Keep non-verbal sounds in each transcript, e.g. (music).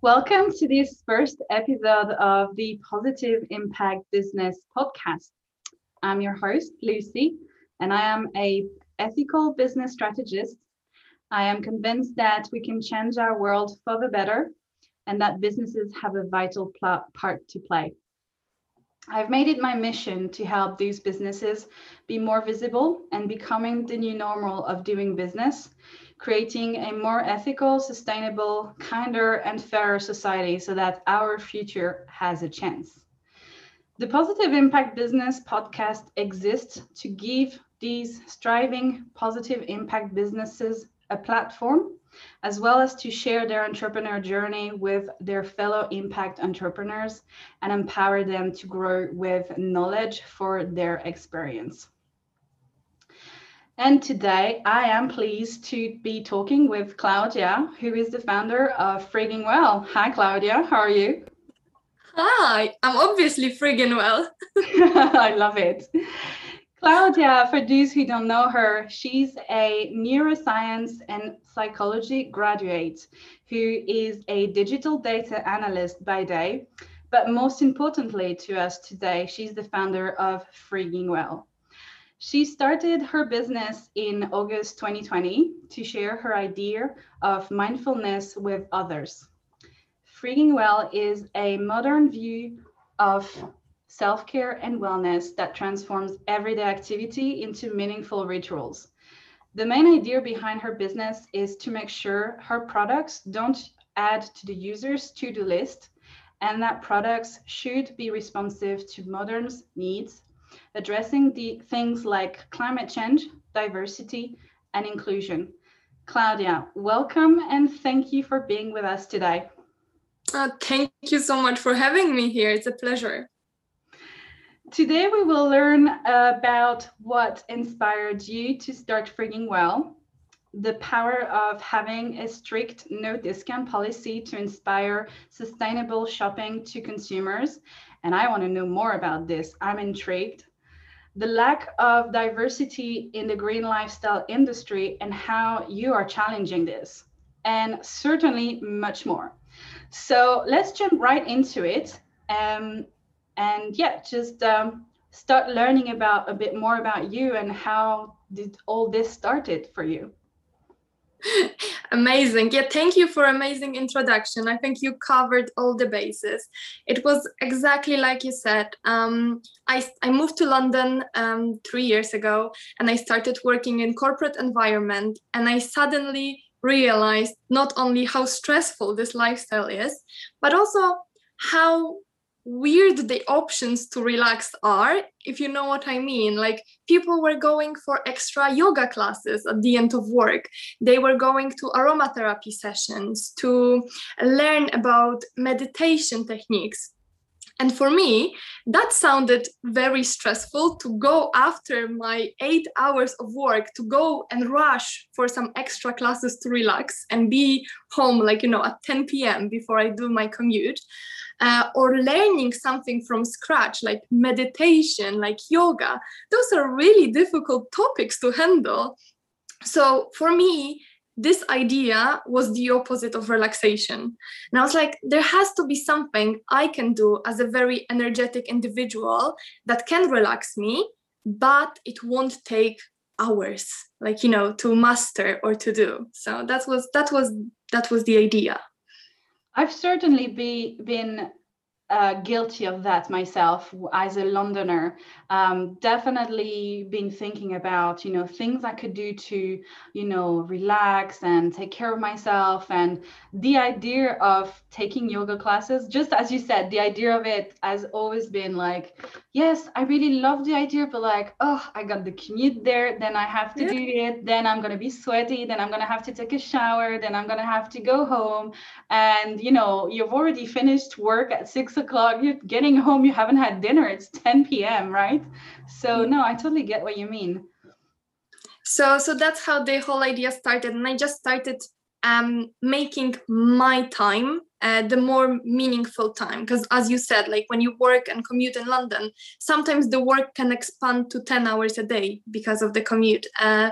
Welcome to this first episode of the Positive Impact Business podcast. I'm your host, Lucy, and I am a ethical business strategist. I am convinced that we can change our world for the better and that businesses have a vital part to play. I've made it my mission to help these businesses be more visible and becoming the new normal of doing business, creating a more ethical, sustainable, kinder, and fairer society so that our future has a chance. The Positive Impact Business podcast exists to give these striving positive impact businesses a platform as well as to share their entrepreneur journey with their fellow impact entrepreneurs and empower them to grow with knowledge for their experience. And today I am pleased to be talking with Klaudia, who is the founder of FrigginWell. Hi, Klaudia. How are you? Hi, I'm obviously frigging well. (laughs) I love it. Klaudia, for those who don't know her, she's a neuroscience and psychology graduate who is a digital data analyst by day. But most importantly to us today, she's the founder of FrigginWell. She started her business in August 2020 to share her idea of mindfulness with others. FrigginWell is a modern view of self care, and wellness that transforms everyday activity into meaningful rituals. The main idea behind her business is to make sure her products don't add to the user's to do list and that products should be responsive to modern needs, addressing the things like climate change, diversity, and inclusion. Klaudia, welcome and thank you for being with us today. Uh, thank you so much for having me here. It's a pleasure. Today we will learn about what inspired you to start FrigginWell, the power of having a strict no discount policy to inspire sustainable shopping to consumers. And I want to know more about this. I'm intrigued. The lack of diversity in the green lifestyle industry and how you are challenging this, and certainly much more. So let's jump right into it. Um, and yeah, just um, start learning about a bit more about you and how did all this started for you. (laughs) amazing. Yeah thank you for amazing introduction. I think you covered all the bases. It was exactly like you said. Um, I, I moved to london um, three years ago and i started working in corporate environment and i suddenly realized not only how stressful this lifestyle is but also how weird the options to relax are if you know what i mean. Like people were going for extra yoga classes at the end of work. They were going to aromatherapy sessions to learn about meditation techniques. And for me, that sounded very stressful to go after my eight hours of work to go and rush for some extra classes to relax and be home, like, you know, at 10 p.m. before I do my commute uh, or learning something from scratch, like meditation, like yoga. Those are really difficult topics to handle. So for me, this idea was the opposite of relaxation. And I was like, there has to be something I can do as a very energetic individual that can relax me, but it won't take hours like you know to master or to do so that was that was that was the idea I've certainly be, been uh, guilty of that myself as a Londoner. Um, definitely been thinking about, you know, things I could do to, you know, relax and take care of myself. And the idea of taking yoga classes, just as you said, the idea of it has always been like, yes, I really love the idea, but like, oh, I got the commute there, then I have to yeah. do it, then I'm gonna be sweaty, then I'm gonna have to take a shower, then I'm gonna have to go home. And you know, you've already finished work at six o'clock, you're getting home, you haven't had dinner, it's 10 p.m., right? So no, I totally get what you mean. So so that's how the whole idea started. And I just started um, making my time uh, the more meaningful time. Because as you said like when you work and commute in london sometimes the work can expand to 10 hours a day because of the commute. Uh,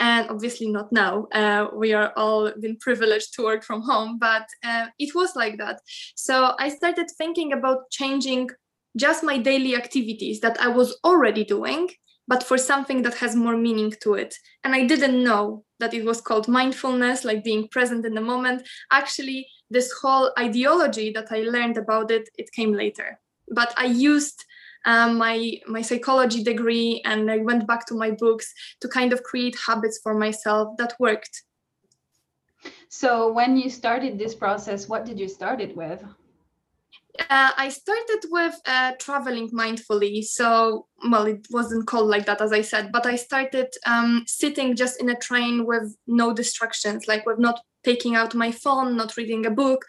and obviously not now. Uh, we are all been privileged to work from home but uh, it was like that. So i started thinking about changing just my daily activities that i was already doing but for something that has more meaning to it. And I didn't know that it was called mindfulness, like being present in the moment. Actually, this whole ideology that I learned about it, it came later. But I used um, my my psychology degree and I went back to my books to kind of create habits for myself that worked. So when you started this process, what did you start it with? Uh, I started with uh, traveling mindfully. So, well, it wasn't called like that, as I said, but I started um, sitting just in a train with no distractions, like with not taking out my phone, not reading a book,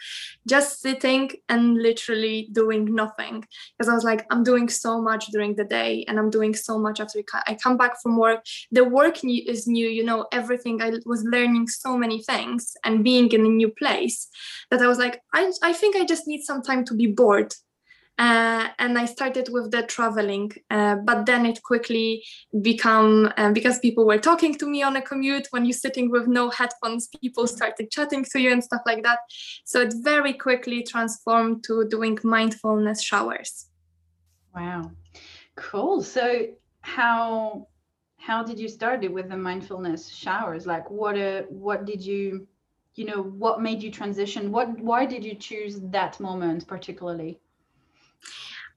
just sitting and literally doing nothing. Because I was like, I'm doing so much during the day and I'm doing so much after I come back from work. The work is new, you know, everything. I was learning so many things and being in a new place that I was like, I, I think I just need some time to be bored uh, and I started with the traveling, uh, but then it quickly become uh, because people were talking to me on a commute. When you're sitting with no headphones, people started chatting to you and stuff like that. So it very quickly transformed to doing mindfulness showers. Wow, cool. So how how did you start it with the mindfulness showers? Like what uh, what did you you know what made you transition? What why did you choose that moment particularly?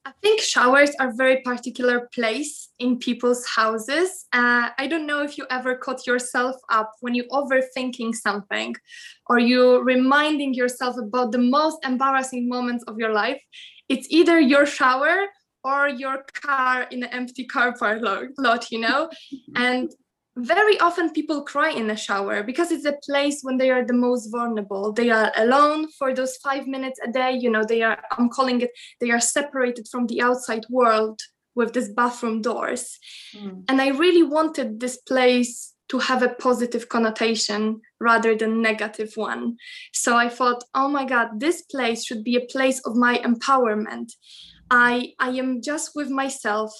I think showers are very particular place in people's houses. Uh, I don't know if you ever caught yourself up when you overthinking something or you reminding yourself about the most embarrassing moments of your life. It's either your shower or your car in an empty car park lot, you know? (laughs) and very often people cry in the shower because it's a place when they are the most vulnerable. They are alone for those five minutes a day you know they are i'm calling it they are separated from the outside world with these bathroom doors. Mm. and i really wanted this place to have a positive connotation rather than negative one. So i thought oh my god this place should be a place of my empowerment. I i am just with myself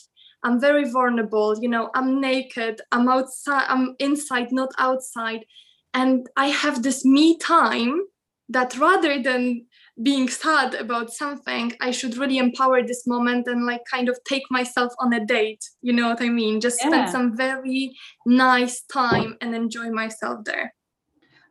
I'm very vulnerable, you know, I'm naked, I'm outside, I'm inside, not outside. And I have this me time that rather than being sad about something, I should really empower this moment and like kind of take myself on a date. You know what I mean? Just yeah. spend some very nice time and enjoy myself there.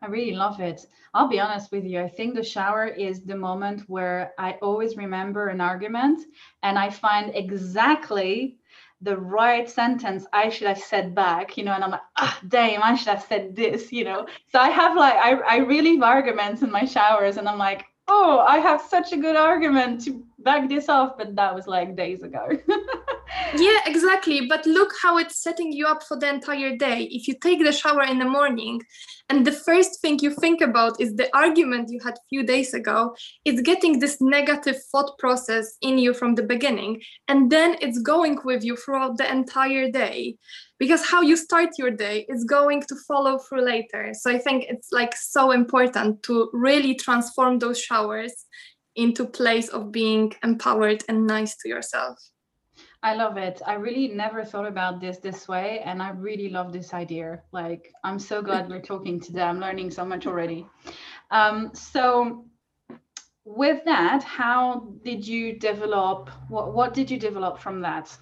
I really love it. I'll be honest with you. I think the shower is the moment where I always remember an argument and I find exactly the right sentence I should have said back, you know, and I'm like, ah, damn, I should have said this, you know. So I have like, I, I really have arguments in my showers, and I'm like, oh, I have such a good argument to back this off, but that was like days ago. (laughs) yeah, exactly. But look how it's setting you up for the entire day. If you take the shower in the morning and the first thing you think about is the argument you had a few days ago, it's getting this negative thought process in you from the beginning. And then it's going with you throughout the entire day. Because how you start your day is going to follow through later. So I think it's like so important to really transform those showers into place of being empowered and nice to yourself. I love it. I really never thought about this this way, and I really love this idea. Like, I'm so glad we're talking today. I'm learning so much already. Um, so, with that, how did you develop? What What did you develop from that?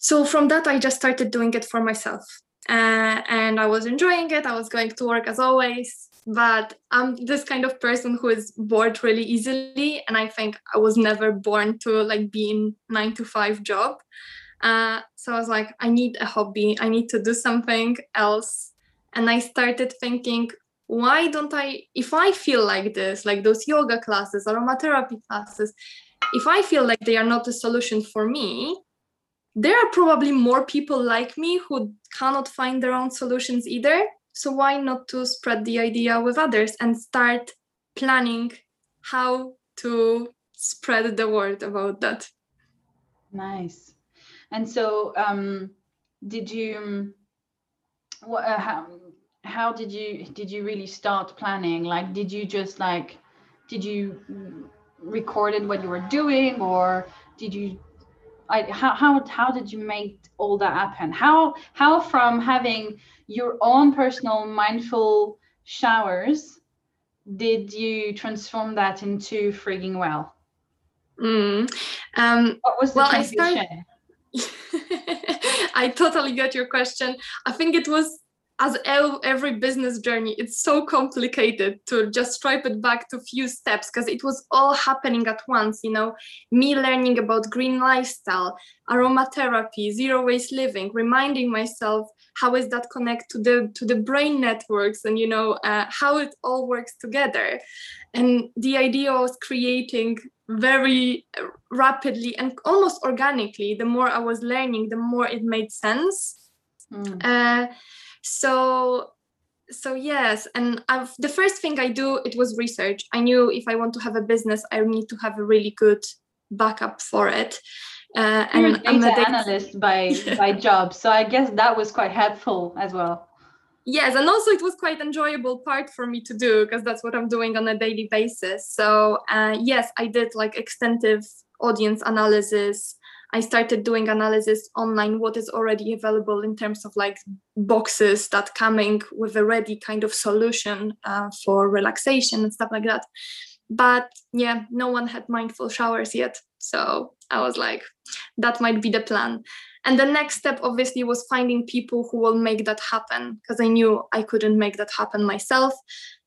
So from that, I just started doing it for myself, uh, and I was enjoying it. I was going to work as always but I'm this kind of person who is bored really easily, and I think I was never born to like be in nine to five job. Uh, so I was like, I need a hobby. I need to do something else, and I started thinking, why don't I? If I feel like this, like those yoga classes, aromatherapy classes, if I feel like they are not a solution for me, there are probably more people like me who cannot find their own solutions either so why not to spread the idea with others and start planning how to spread the word about that? Nice. And so, um, did you? Uh, how did you did you really start planning? Like, did you just like, did you recorded what you were doing, or did you? I, how, how how did you make all that happen? How how from having your own personal mindful showers did you transform that into FrigginWell? Mm. Um, what was the well, transition? I, start... (laughs) I totally get your question. I think it was as every business journey, it's so complicated to just stripe it back to few steps because it was all happening at once. You know, me learning about green lifestyle, aromatherapy, zero waste living, reminding myself how is that connect to the to the brain networks and you know uh, how it all works together. And the idea was creating very rapidly and almost organically. The more I was learning, the more it made sense. Mm. Uh, so so yes and I've, the first thing i do it was research. I knew if i want to have a business i need to have a really good backup for it. Uh, and You're a data, I'm a data analyst by yeah. (laughs) by job so i guess that was quite helpful as well. Yes and also it was quite enjoyable part for me to do because that's what i'm doing on a daily basis. So uh, yes i did like extensive audience analysis I started doing analysis online what is already available in terms of like boxes that coming with a ready kind of solution uh, for relaxation and stuff like that. But yeah, no one had mindful showers yet. So I was like, that might be the plan. And the next step obviously was finding people who will make that happen because I knew I couldn't make that happen myself.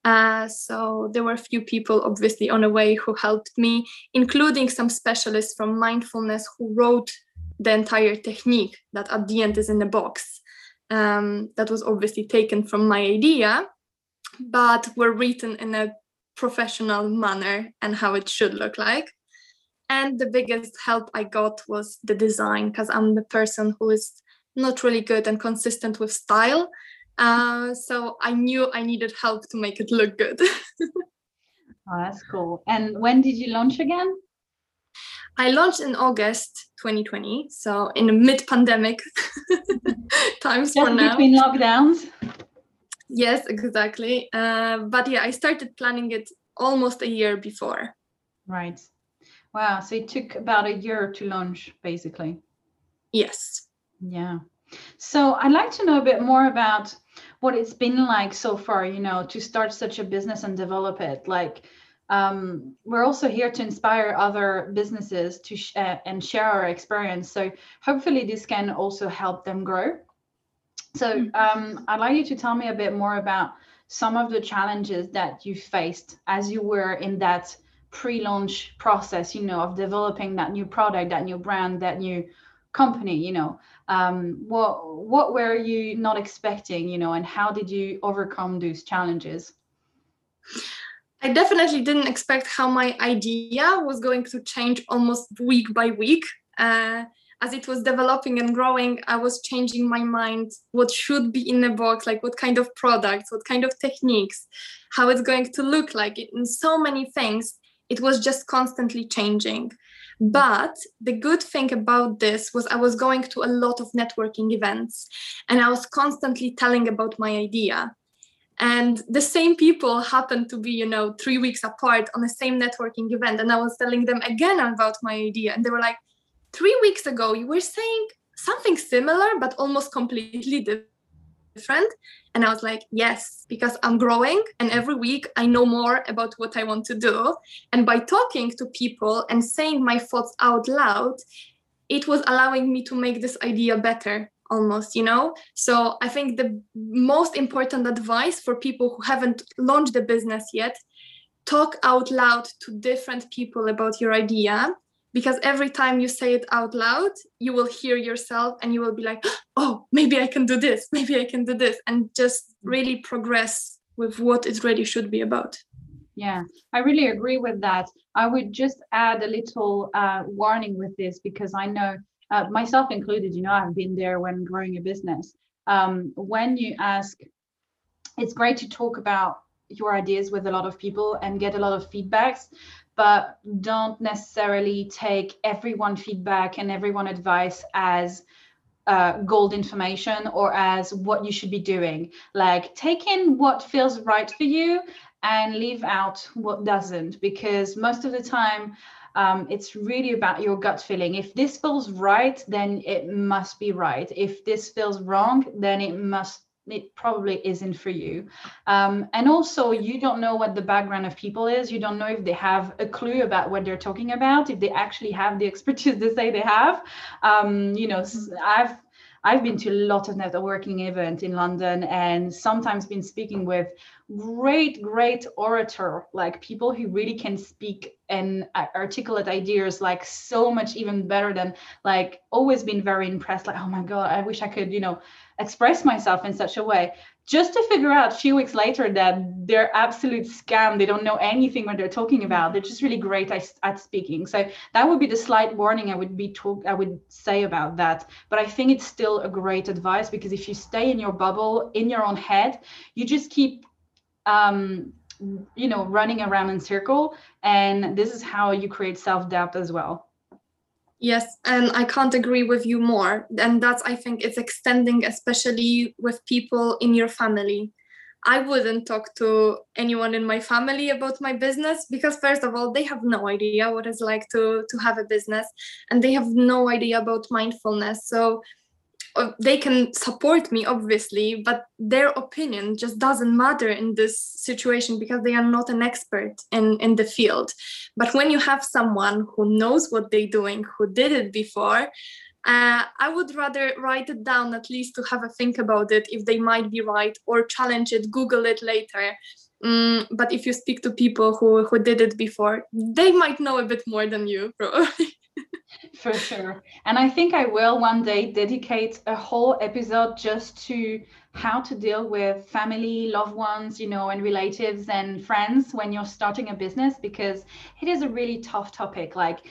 Uh, so there were a few people obviously on the way who helped me, including some specialists from mindfulness who wrote the entire technique that at the end is in the box. Um, that was obviously taken from my idea, but were written in a professional manner and how it should look like. And the biggest help I got was the design because I'm the person who is not really good and consistent with style. Uh, so I knew I needed help to make it look good. (laughs) oh, that's cool. And when did you launch again? I launched in August 2020, so in the mid-pandemic (laughs) times Just for now. Between lockdowns. Yes, exactly. Uh, but yeah, I started planning it almost a year before. Right. Wow. So it took about a year to launch, basically. Yes. Yeah. So I'd like to know a bit more about what it's been like so far, you know, to start such a business and develop it. Like, um, we're also here to inspire other businesses to sh- uh, and share our experience. So hopefully this can also help them grow. So mm-hmm. um, I'd like you to tell me a bit more about some of the challenges that you faced as you were in that pre-launch process, you know, of developing that new product, that new brand, that new company, you know. Um, what what were you not expecting you know and how did you overcome those challenges? I definitely didn't expect how my idea was going to change almost week by week. Uh, as it was developing and growing i was changing my mind what should be in the box like what kind of products what kind of techniques how it's going to look like in so many things it was just constantly changing mm-hmm. but the good thing about this was I was going to a lot of networking events and I was constantly telling about my idea. And the same people happened to be, you know, three weeks apart on the same networking event. And I was telling them again about my idea. And they were like, three weeks ago, you were saying something similar, but almost completely different. And i was like yes because i'm growing and every week i know more about what i want to do. And by talking to people and saying my thoughts out loud it was allowing me to make this idea better almost you know? So i think the most important advice for people who haven't launched a business yet talk out loud to different people about your idea because every time you say it out loud you will hear yourself and you will be like oh maybe i can do this maybe i can do this and just really progress with what it really should be about. Yeah i really agree with that. I would just add a little uh, warning with this because i know uh, myself included you know i've been there when growing a business. Um, when you ask it's great to talk about your ideas with a lot of people and get a lot of feedbacks but don't necessarily take everyone feedback and everyone advice as uh, gold information or as what you should be doing. Like take in what feels right for you and leave out what doesn't, because most of the time, um, it's really about your gut feeling. If this feels right, then it must be right. If this feels wrong, then it must it probably isn't for you. Um, and also, you don't know what the background of people is. You don't know if they have a clue about what they're talking about, if they actually have the (laughs) expertise they say they have. Um, you know, I've I've been to a lot of networking events in London and sometimes been speaking with great, great orator, like people who really can speak and articulate ideas like so much even better than like always been very impressed. Like, oh my God, I wish I could, you know, express myself in such a way just to figure out a few weeks later that they're absolute scam. They don't know anything what they're talking about. They're just really great at, at speaking. So that would be the slight warning i would be talk i would say about that. But i think it's still a great advice because if you stay in your bubble in your own head you just keep um you know running around in circle. And this is how you create self-doubt as well Yes, and I can't agree with you more. And that's, I think, it's extending, especially with people in your family. I wouldn't talk to anyone in my family about my business because, first of all, they have no idea what it's like to, to have a business and they have no idea about mindfulness. So they can support me obviously but their opinion just doesn't matter in this situation because they are not an expert in in the field but when you have someone who knows what they're doing who did it before uh, I would rather write it down at least to have a think about it if they might be right or challenge it, Google it later. Mm, but if you speak to people who, who did it before, they might know a bit more than you, probably. (laughs) For sure. And I think I will one day dedicate a whole episode just to how to deal with family, loved ones, you know, and relatives and friends when you're starting a business because it is a really tough topic. Like,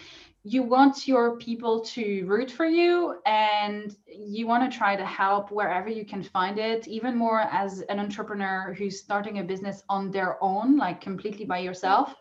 you want your people to root for you and you want to try to help wherever you can find it even more as an entrepreneur who's starting a business on their own like completely by yourself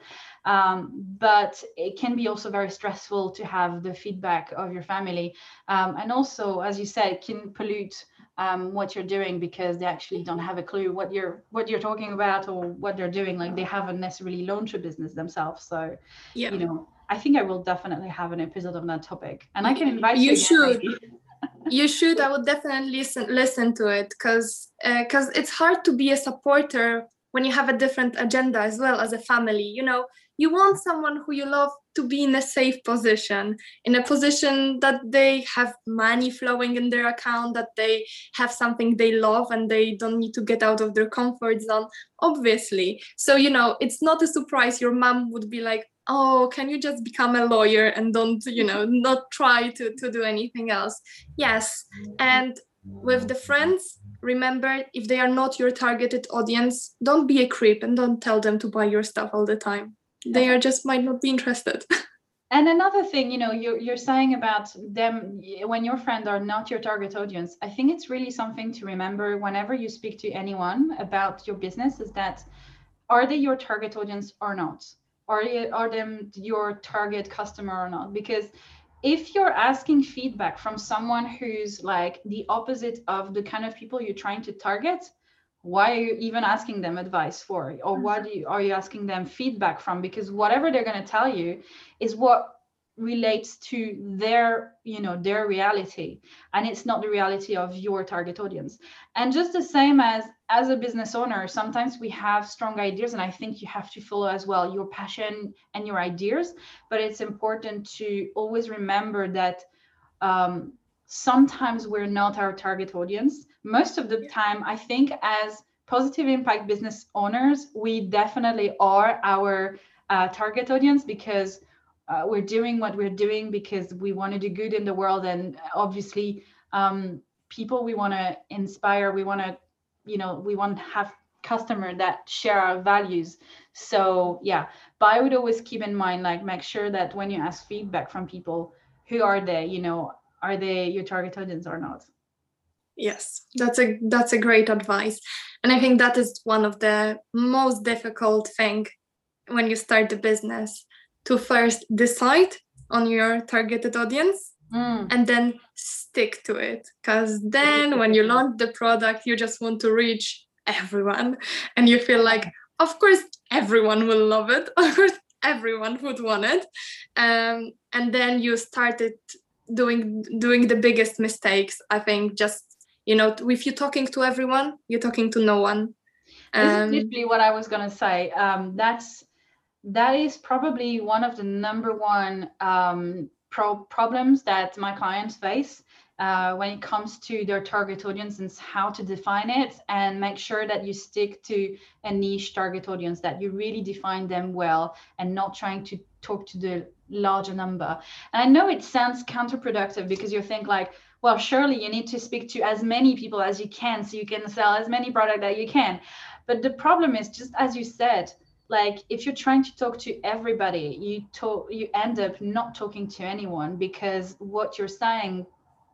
um, but it can be also very stressful to have the feedback of your family. Um, and also, as you said, can pollute um, what you're doing because they actually don't have a clue what you're what you're talking about or what they're doing. Like they haven't necessarily launched a business themselves. So, yeah. you know, I think I will definitely have an episode on that topic, and I can invite you. You should. (laughs) you should. I would definitely listen listen to it because because uh, it's hard to be a supporter when you have a different agenda as well as a family. You know, you want someone who you love to be in a safe position in a position that they have money flowing in their account that they have something they love and they don't need to get out of their comfort zone obviously so you know it's not a surprise your mom would be like oh can you just become a lawyer and don't you know not try to, to do anything else? Yes. And with the friends remember if they are not your targeted audience don't be a creep and don't tell them to buy your stuff all the time. They are just might not be interested. (laughs) And another thing you know you're, you're saying about them when your friends are not your target audience i think it's really something to remember whenever you speak to anyone about your business is that are they your target audience or not are, you, are them your target customer or not? Because if you're asking feedback from someone who's like the opposite of the kind of people you're trying to target why are you even asking them advice for? Or mm-hmm. what you, are you asking them feedback from? Because whatever they're going to tell you is what relates to their you know their reality. And it's not the reality of your target audience. And just the same as as a business owner sometimes we have strong ideas and i think you have to follow as well your passion and your ideas but it's important to always remember that um, sometimes we're not our target audience most of the time, I think as positive impact business owners, we definitely are our uh, target audience because uh, we're doing what we're doing because we want to do good in the world. And obviously, um, people we want to inspire, we want to, you know, we want to have customer that share our values. So yeah but i would always keep in mind like make sure that when you ask feedback from people who are they you know are they your target audience or not? Yes that's a that's a great advice. And i think that is one of the most difficult thing when you start the business to first decide on your targeted audience mm. and then stick to it because then when you launch the product you just want to reach everyone and you feel like of course everyone will love it (laughs) of course everyone would want it. Um, and then you started doing doing the biggest mistakes i think just you know if you're talking to everyone you're talking to no one. Um, this is um, literally what i was going to say. Um, that's that is probably one of the number one um, pro- problems that my clients face uh, when it comes to their target audience and how to define it and make sure that you stick to a niche target audience that you really define them well and not trying to talk to the larger number. And i know it sounds counterproductive because you think like well surely you need to speak to as many people as you can so you can sell as many product that you can. But the problem is just as you said like if you're trying to talk to everybody you talk you end up not talking to anyone because what you're saying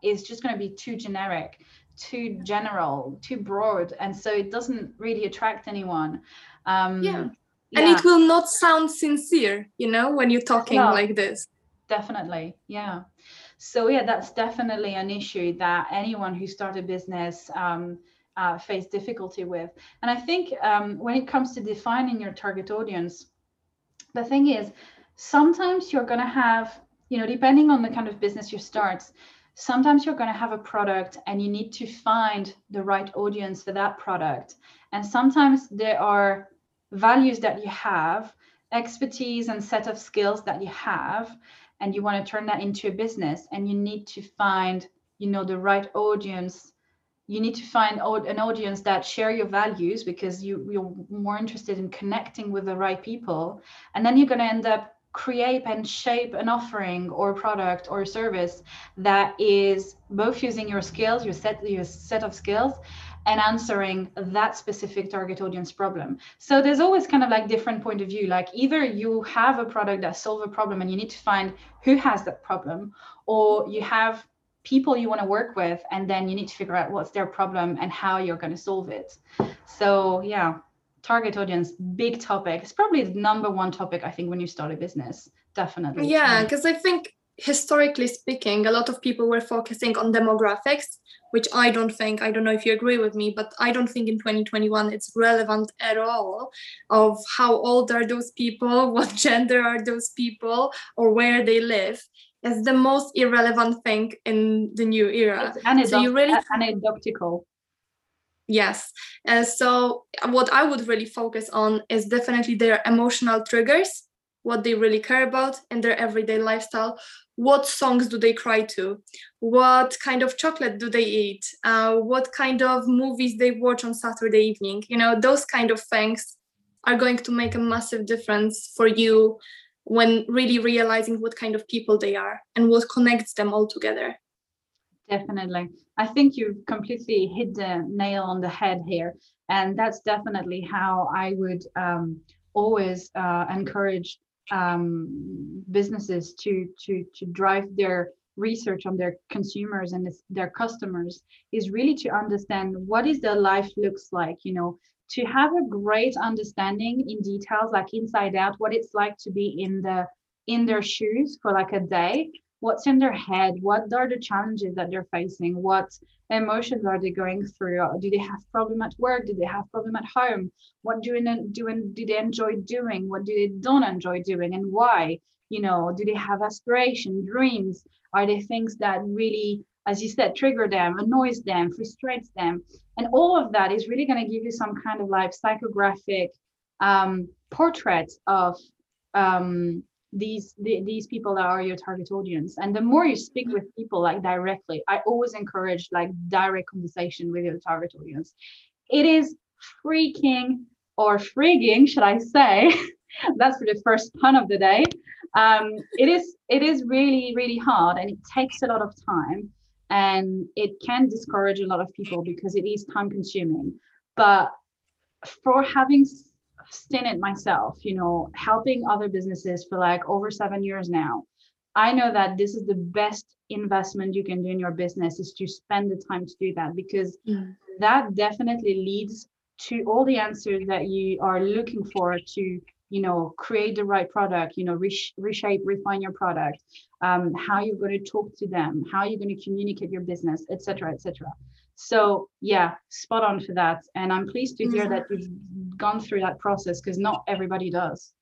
is just going to be too generic too general too broad and so it doesn't really attract anyone. Um yeah. Yeah. and it will not sound sincere you know when you're talking no, like this. Definitely yeah. So yeah that's definitely an issue that anyone who started a business um, uh, face difficulty with and i think um, when it comes to defining your target audience the thing is sometimes you're going to have you know depending on the kind of business you start sometimes you're going to have a product and you need to find the right audience for that product and sometimes there are values that you have, expertise and set of skills that you have, and you want to turn that into a business, and you need to find, you know, the right audience. You need to find an audience that share your values because you, you're more interested in connecting with the right people. And then you're going to end up create and shape an offering or product or service that is both using your skills your set your set of skills and answering that specific target audience problem. So there's always kind of like different point of view. Like either you have a product that solve a problem and you need to find who has that problem, or you have people you want to work with and then you need to figure out what's their problem and how you're going to solve it. So yeah, target audience, big topic. It's probably the number one topic I think when you start a business. Definitely. Yeah, because I think historically speaking, a lot of people were focusing on demographics which I don't think, I don't know if you agree with me, but I don't think in 2021 it's relevant at all of how old are those people, (laughs) what gender are those people, or where they live. It's the most irrelevant thing in the new era. It's so you really anecdotal. Yes. Uh, so what I would really focus on is definitely their emotional triggers, what they really care about in their everyday lifestyle, what songs do they cry to what kind of chocolate do they eat uh, what kind of movies they watch on saturday evening you know those kind of things are going to make a massive difference for you when really realizing what kind of people they are and what connects them all together. Definitely. I think you've completely hit the nail on the head here and that's definitely how i would um, always uh, encourage um, businesses to to to drive their research on their consumers and their customers is really to understand what is their life looks like you know to have a great understanding in details like inside out what it's like to be in the in their shoes for like a day what's in their head what are the challenges that they're facing what emotions are they going through do they have problem at work do they have problem at home what do they doing do they enjoy doing what do they don't enjoy doing and why? You know do they have aspiration dreams? Are they things that really as you said trigger them annoys them frustrates them. And all of that is really going to give you some kind of like psychographic um, portrait of um, these the, these people that are your target audience. And the more you speak with people like directly i always encourage like direct conversation with your target audience. It is freaking or frigging should i say? (laughs) That's for the first pun of the day. Um, it is it is really really hard and it takes a lot of time and it can discourage a lot of people because it is time consuming but for having seen it myself, you know, helping other businesses for like over seven years now. I know that this is the best investment you can do in your business is to spend the time to do that because mm. that definitely leads to all the answers that you are looking for to you know create the right product you know resh- reshape refine your product um, how you're going to talk to them how you're going to communicate your business etc etc so yeah spot on for that and i'm pleased to hear mm-hmm. that you've gone through that process because not everybody does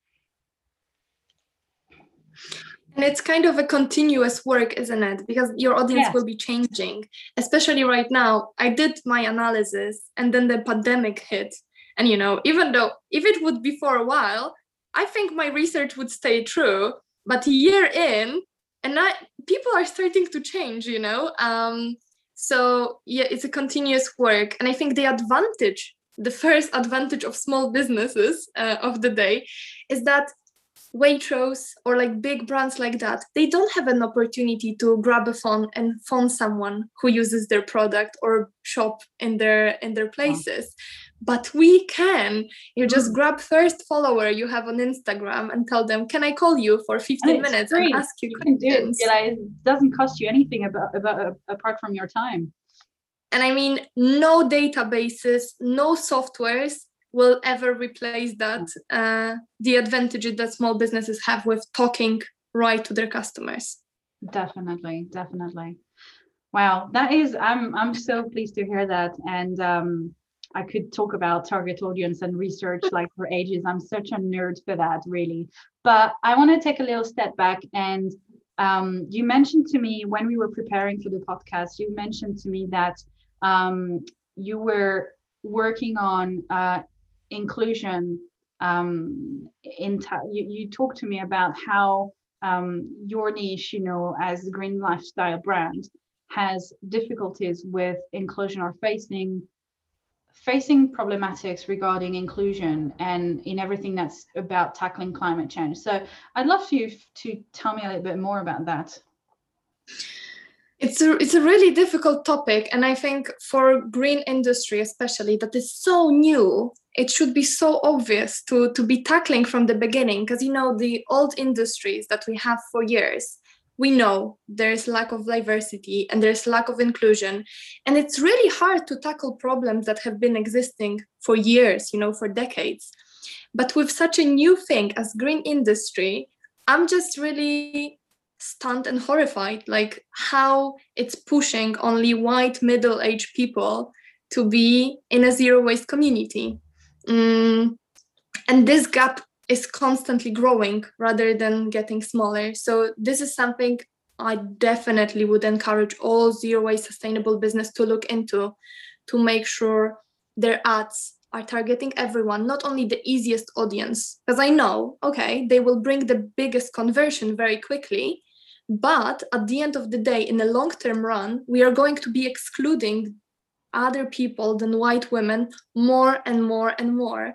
and it's kind of a continuous work, isn't it? Because your audience yes. will be changing, especially right now. I did my analysis and then the pandemic hit. And, you know, even though if it would be for a while, I think my research would stay true. But a year in, and I, people are starting to change, you know? Um, so, yeah, it's a continuous work. And I think the advantage, the first advantage of small businesses uh, of the day is that Waitrose or like big brands like that, they don't have an opportunity to grab a phone and phone someone who uses their product or shop in their in their places. But we can. You just mm. grab first follower you have on Instagram and tell them, "Can I call you for 15 minutes free. and ask you?" You can do it. It doesn't cost you anything about, about apart from your time. And I mean, no databases, no softwares, will ever replace that uh, the advantages that small businesses have with talking right to their customers definitely definitely wow that is i'm i'm so pleased to hear that and um i could talk about target audience and research like for ages. I'm such a nerd for that really. But i want to take a little step back and um, you mentioned to me when we were preparing for the podcast you mentioned to me that um, you were working on uh, inclusion um, in you, you talk to me about how um, your niche you know as a green lifestyle brand has difficulties with inclusion or facing facing problematics regarding inclusion and in everything that's about tackling climate change. So i'd love for you to tell me a little bit more about that. It's a it's a really difficult topic and i think for green industry especially that is so new it should be so obvious to to be tackling from the beginning because you know the old industries that we have for years we know there's lack of diversity and there's lack of inclusion. And it's really hard to tackle problems that have been existing for years you know for decades. But with such a new thing as green industry i'm just really stunned and horrified like how it's pushing only white middle-aged people to be in a zero waste community. Mm, and this gap is constantly growing rather than getting smaller so this is something i definitely would encourage all zero waste sustainable business to look into to make sure their ads are targeting everyone, not only the easiest audience, because I know, okay, they will bring the biggest conversion very quickly, but at the end of the day, in the long term run, we are going to be excluding other people than white women more and more and more.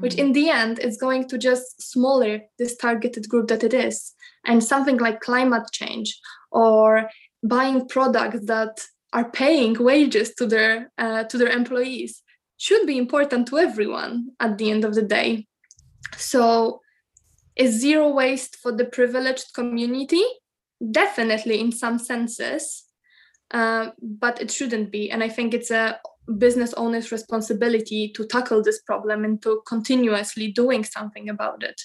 Which in the end is going to just smaller this targeted group that it is. And something like climate change or buying products that are paying wages to their uh, to their employees should be important to everyone at the end of the day. So is zero waste for the privileged community definitely in some senses uh, but it shouldn't be and i think it's a business owner's responsibility to tackle this problem and to continuously doing something about it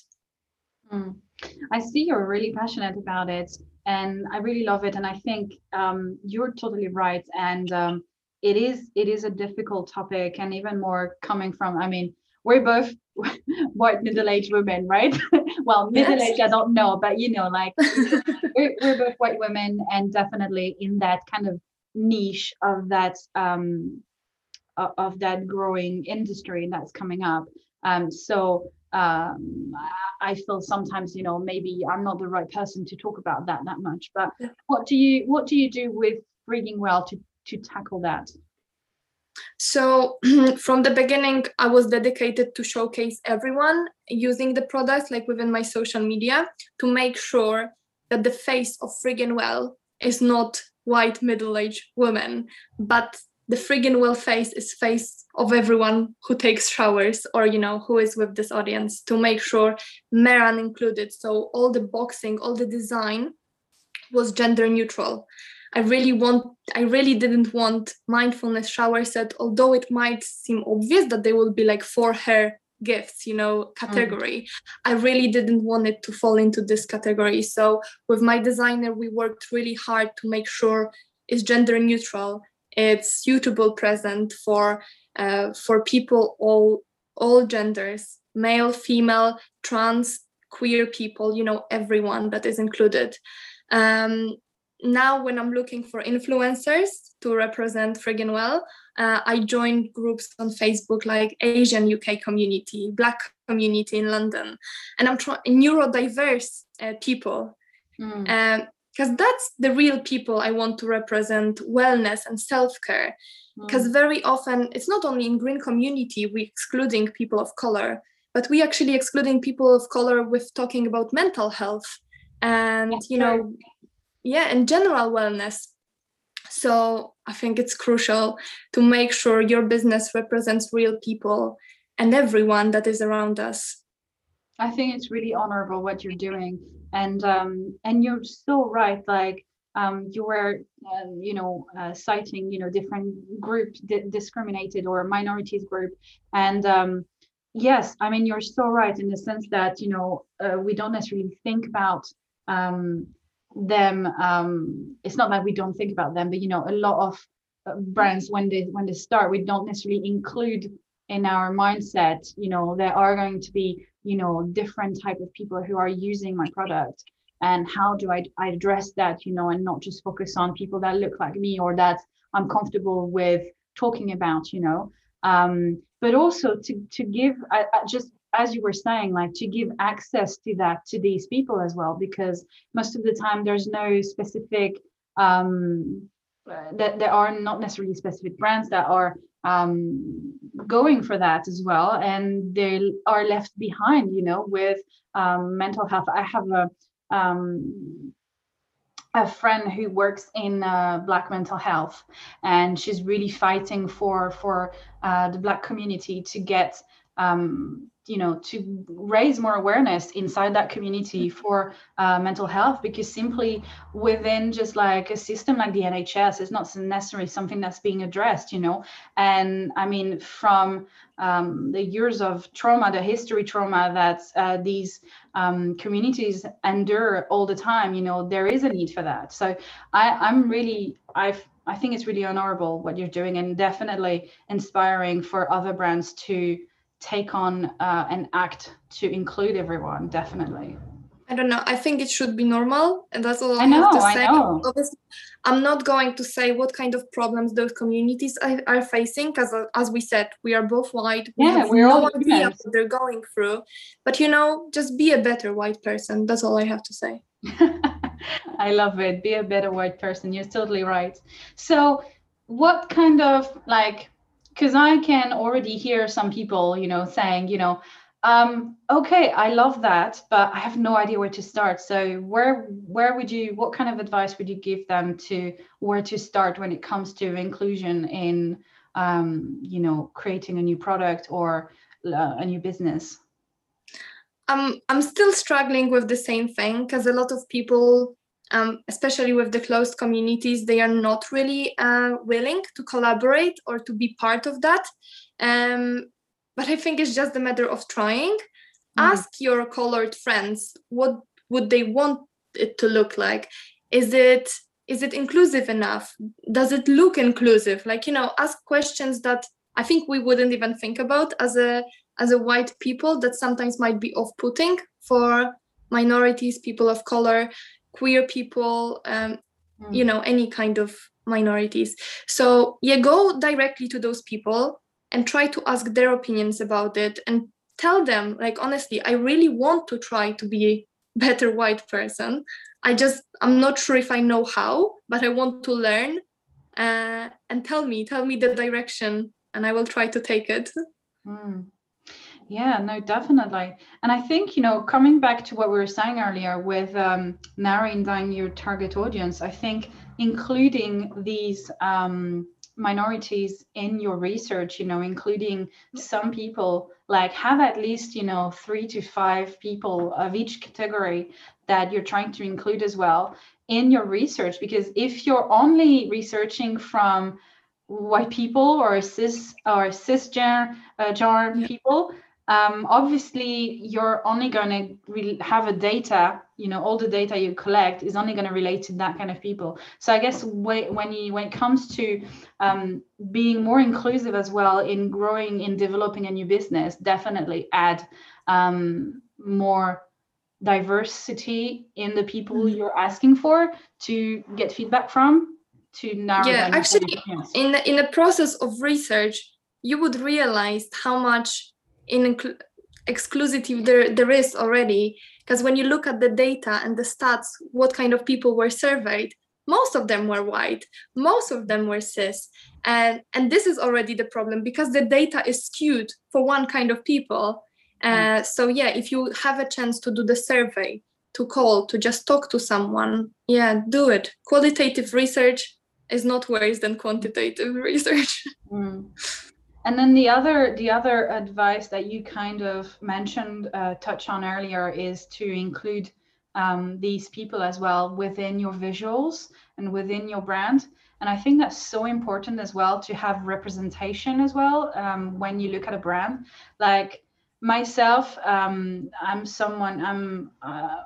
mm. i see you're really passionate about it and i really love it and i think um, you're totally right and um, it is it is a difficult topic and even more coming from i mean we're both (laughs) white middle-aged women, right? (laughs) well, middle-aged, yes. I don't know, but you know, like (laughs) we're, we're both white women and definitely in that kind of niche of that um of that growing industry that's coming up. Um, so um, I feel sometimes, you know, maybe I'm not the right person to talk about that that much. But what do you what do you do with FrigginWell to to tackle that? So (clears throat) from the beginning, I was dedicated to showcase everyone using the product, like within my social media, to make sure that the face of FrigginWell is not white middle-aged woman, but the FrigginWell face is face of everyone who takes showers or you know who is with this audience to make sure Meran included. So all the boxing, all the design was gender neutral. I really want I really didn't want mindfulness shower set, although it might seem obvious that they will be like for her gifts you know category mm. i really didn't want it to fall into this category so with my designer we worked really hard to make sure it's gender neutral it's suitable present for uh, for people all all genders male female trans queer people you know everyone that is included. Um, now when i'm looking for influencers to represent FrigginWell uh, i joined groups on facebook like asian uk community black community in london. And i'm trying neurodiverse uh, people. Mm. um, because that's the real people I want to represent wellness and self-care. Because mm. very often it's not only in green community we excluding people of color, but we actually excluding people of color with talking about mental health and that's you know true. yeah and general wellness. So I think it's crucial to make sure your business represents real people and everyone that is around us. I think it's really honorable what you're doing and um, and you're so right like um, you were uh, you know uh, citing you know different groups di- discriminated or minorities group. And um, yes i mean you're so right in the sense that you know uh, we don't necessarily think about um, them um, it's not that we don't think about them but you know a lot of uh, brands when they when they start we don't necessarily include in our mindset you know there are going to be you know different type of people who are using my product? And how do I, I address that you know and not just focus on people that look like me or that i'm comfortable with talking about you know? Um, but also to to give I, I just as you were saying like to give access to that to these people as well because most of the time there's no specific um, that there are not necessarily specific brands that are um, going for that as well. And they are left behind you know with um, mental health. I have a um, a friend who works in uh, black mental health and she's really fighting for for uh, the black community to get um, you know to raise more awareness inside that community mm-hmm. for uh, mental health because simply within just like a system like the nhs it's not necessarily something that's being addressed you know and i mean from um, the years of trauma the history trauma that uh, these um, communities endure all the time you know there is a need for that so I, i'm really i've I think it's really honorable what you're doing and definitely inspiring for other brands to take on uh, an act to include everyone definitely I don't know. I think it should be normal, and that's all I, I know, have to say. Obviously, I'm not going to say what kind of problems those communities are, are facing, because uh, as we said, we are both white. We yeah, we're no all idea what they're going through. But you know, just be a better white person. That's all I have to say. (laughs) I love it. Be a better white person. You're totally right. So, what kind of like because I can already hear some people, you know, saying, you know, um, okay, I love that, but I have no idea where to start. So where where would you what kind of advice would you give them to where to start when it comes to inclusion in um, you know, creating a new product or uh, a new business? Um, I'm still struggling with the same thing because a lot of people um, especially with the closed communities, they are not really uh, willing to collaborate or to be part of that. Um, but I think it's just a matter of trying. Mm. Ask your colored friends what would they want it to look like. Is it is it inclusive enough? Does it look inclusive? Like you know, ask questions that I think we wouldn't even think about as a as a white people that sometimes might be off-putting for minorities, people of color, queer people um, mm. you know any kind of minorities so yeah go directly to those people and try to ask their opinions about it and tell them like honestly i really want to try to be a better white person i just i'm not sure if i know how but i want to learn uh, and tell me tell me the direction and i will try to take it mm. Yeah, no, definitely. And I think, you know, coming back to what we were saying earlier with um, narrowing down your target audience, I think including these um, minorities in your research, you know, including some people, like have at least, you know, three to five people of each category that you're trying to include as well in your research. Because if you're only researching from white people or cis or cisgender uh, yeah. people, um, obviously you're only going to re- have a data you know all the data you collect is only going to relate to that kind of people so i guess when, when you when it comes to um, being more inclusive as well in growing in developing a new business definitely add um, more diversity in the people mm-hmm. you're asking for to get feedback from to narrow yeah actually in the, in the process of research you would realize how much in exclusivity there, there is already. Because when you look at the data and the stats what kind of people were surveyed most of them were white most of them were cis. And and this is already the problem because the data is skewed for one kind of people. Uh, mm. so yeah if you have a chance to do the survey to call to just talk to someone yeah do it. Qualitative research is not worse than quantitative (laughs) research. Mm. And then the other the other advice that you kind of mentioned, uh, touch on earlier, is to include um, these people as well within your visuals and within your brand. And I think that's so important as well to have representation as well um, when you look at a brand. Like myself, um, I'm someone I'm. Uh,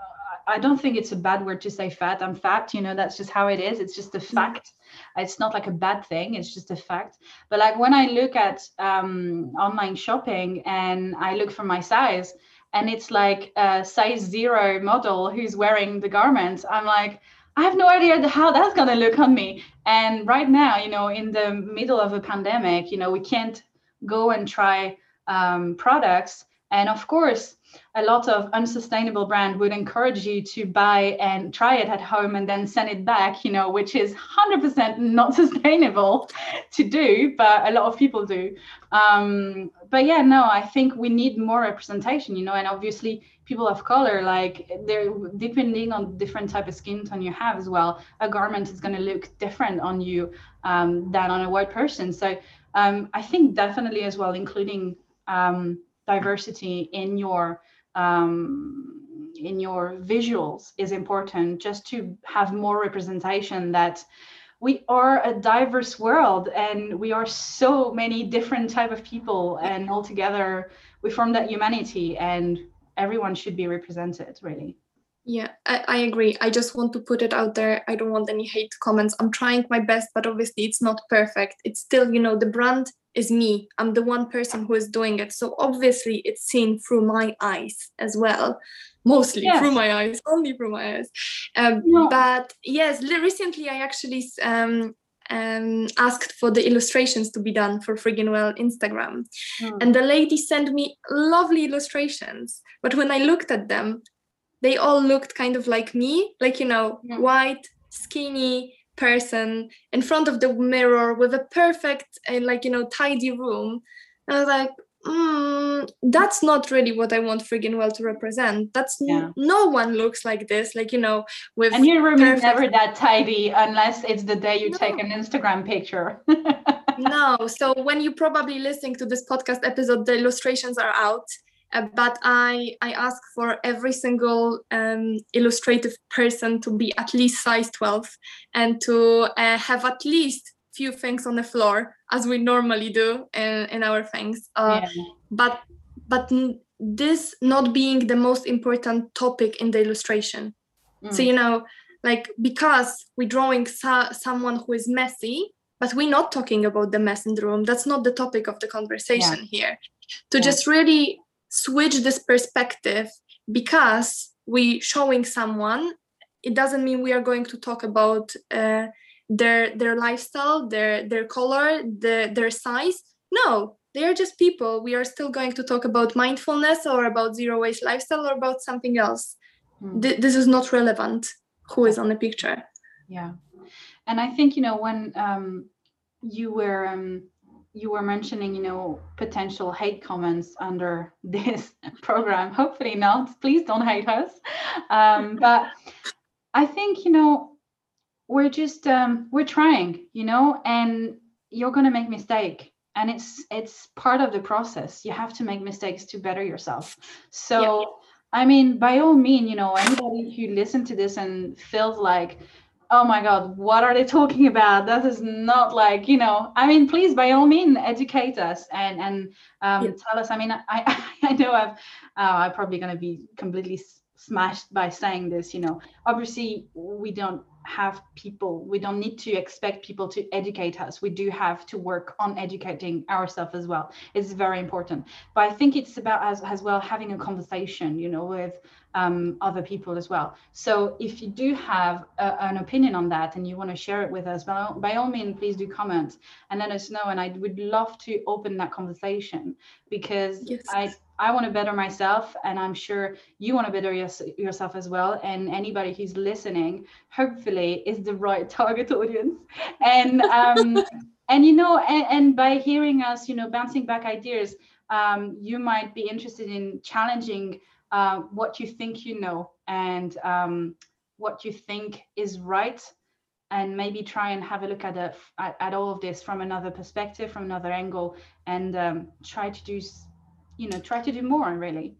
I don't think it's a bad word to say fat. I'm fat, you know, that's just how it is. It's just a mm. fact. It's not like a bad thing, it's just a fact. But like when I look at um, online shopping and I look for my size and it's like a size zero model who's wearing the garment, I'm like, I have no idea how that's going to look on me. And right now, you know, in the middle of a pandemic, you know, we can't go and try um, products. And of course, a lot of unsustainable brand would encourage you to buy and try it at home and then send it back you know which is 100% not (laughs) sustainable to do but a lot of people do. Um, but yeah no i think we need more representation you know and obviously people of color like they're depending on different type of skin tone you have as well. A garment is going to look different on you um, than on a white person. So um, i think definitely as well including um, diversity in your um, in your visuals is important just to have more representation that we are a diverse world and we are so many different type of people and all together we form that humanity and everyone should be represented really yeah I, I agree i just want to put it out there i don't want any hate comments i'm trying my best but obviously it's not perfect it's still you know the brand is me. I'm the one person who is doing it. So obviously it's seen through my eyes as well. Mostly yes. through my eyes, (laughs) only through my eyes. Um, no. But yes, recently I actually um, um, asked for the illustrations to be done for FrigginWell Instagram. Mm. And the lady sent me lovely illustrations. But when I looked at them, they all looked kind of like me, like, you know, mm. white, skinny, person in front of the mirror with a perfect uh, like you know tidy room and i was like mm, that's not really what i want FrigginWell to represent that's yeah. n- no one looks like this like you know with and your room perfect... is never that tidy unless it's the day you no. take an instagram picture no (laughs) so when you probably listening to this podcast episode the illustrations are out uh, but I, I ask for every single um, illustrative person to be at least size 12 and to uh, have at least few things on the floor as we normally do in, in our things. Uh, yeah. But but this not being the most important topic in the illustration. Mm. So you know, like because we're drawing so- someone who is messy, but we're not talking about the mess in the room. That's not the topic of the conversation yeah. here. To yeah. just really switch this perspective because we showing someone it doesn't mean we are going to talk about uh, their their lifestyle their their color the, their size. No they are just people. We are still going to talk about mindfulness or about zero waste lifestyle or about something else. Mm. Th- this is not relevant who is on the picture. Yeah. And i think you know when um, you were um, you were mentioning, you know, potential hate comments under (laughs) this program. Hopefully not. Please don't hate us. Um, (laughs) but I think, you know, we're just um, we're trying, you know, and you're gonna make mistake, and it's it's part of the process. You have to make mistakes to better yourself. So. Yeah. I mean, by all means, you know, anybody who listen to this and feels like oh my god what are they (laughs) talking about? That is not like you know i mean please by all means educate us and and um, yeah. tell us. I mean i (laughs) i know i've uh, i'm probably going to be completely smashed by saying this you know. Obviously we don't have people we don't need to expect people to educate us. We do have to work on educating ourselves as well. It's very important. But i think it's about as, as well having a conversation you know with um, other people as well. So if you do have a, an opinion on that and you want to share it with us, by all, by all means, please do comment and let us know. And I would love to open that conversation because yes. I I want to better myself, and I'm sure you want to better your, yourself as well. And anybody who's listening, hopefully, is the right (laughs) target audience. And um, (laughs) and you know, and, and by hearing us, you know, bouncing back ideas, um, you might be interested in challenging uh, what you think you know and um, what you think is right. And maybe try and have a look at, a, at, at all of this from another perspective from another angle and um, try to do you know try to do more really.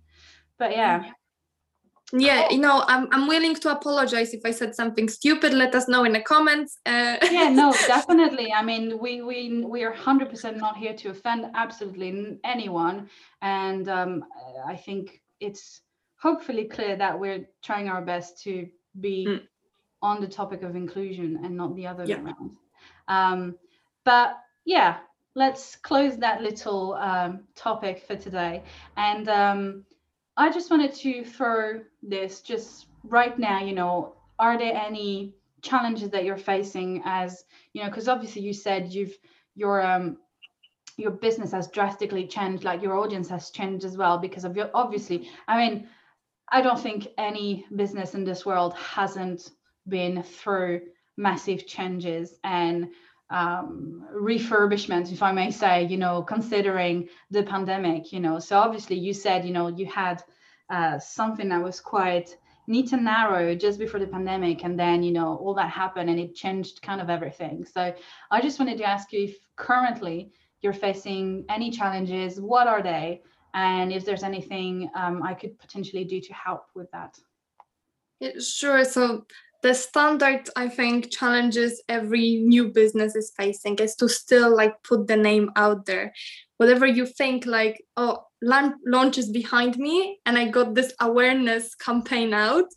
But yeah. Yeah you know I'm, I'm willing to apologize if i said something stupid. Let us know in the comments. Uh... yeah no (laughs) definitely. I mean we we we are 100% not here to offend absolutely anyone. And um, i think it's hopefully clear that we're trying our best to be mm. on the topic of inclusion and not the other yeah. way around. Um, but yeah, let's close that little um, topic for today. And um, I just wanted to throw this just right now, you know, are there any challenges that you're facing as, you know, because obviously you said you've, your um, your business has drastically changed like your audience has changed as well because of your obviously i mean I don't think any business in this world hasn't been through massive changes and um, refurbishment, if I may say, you know, considering the pandemic, you know. So obviously, you said, you know, you had uh, something that was quite neat and narrow just before the pandemic, and then, you know, all that happened and it changed kind of everything. So I just wanted to ask you if currently you're facing any challenges, what are they? and if there's anything um, I could potentially do to help with that. Yeah, sure. So the standard I think challenges every new business is facing is to still like put the name out there. Whatever you think like, oh, launch is behind me and I got this awareness campaign out,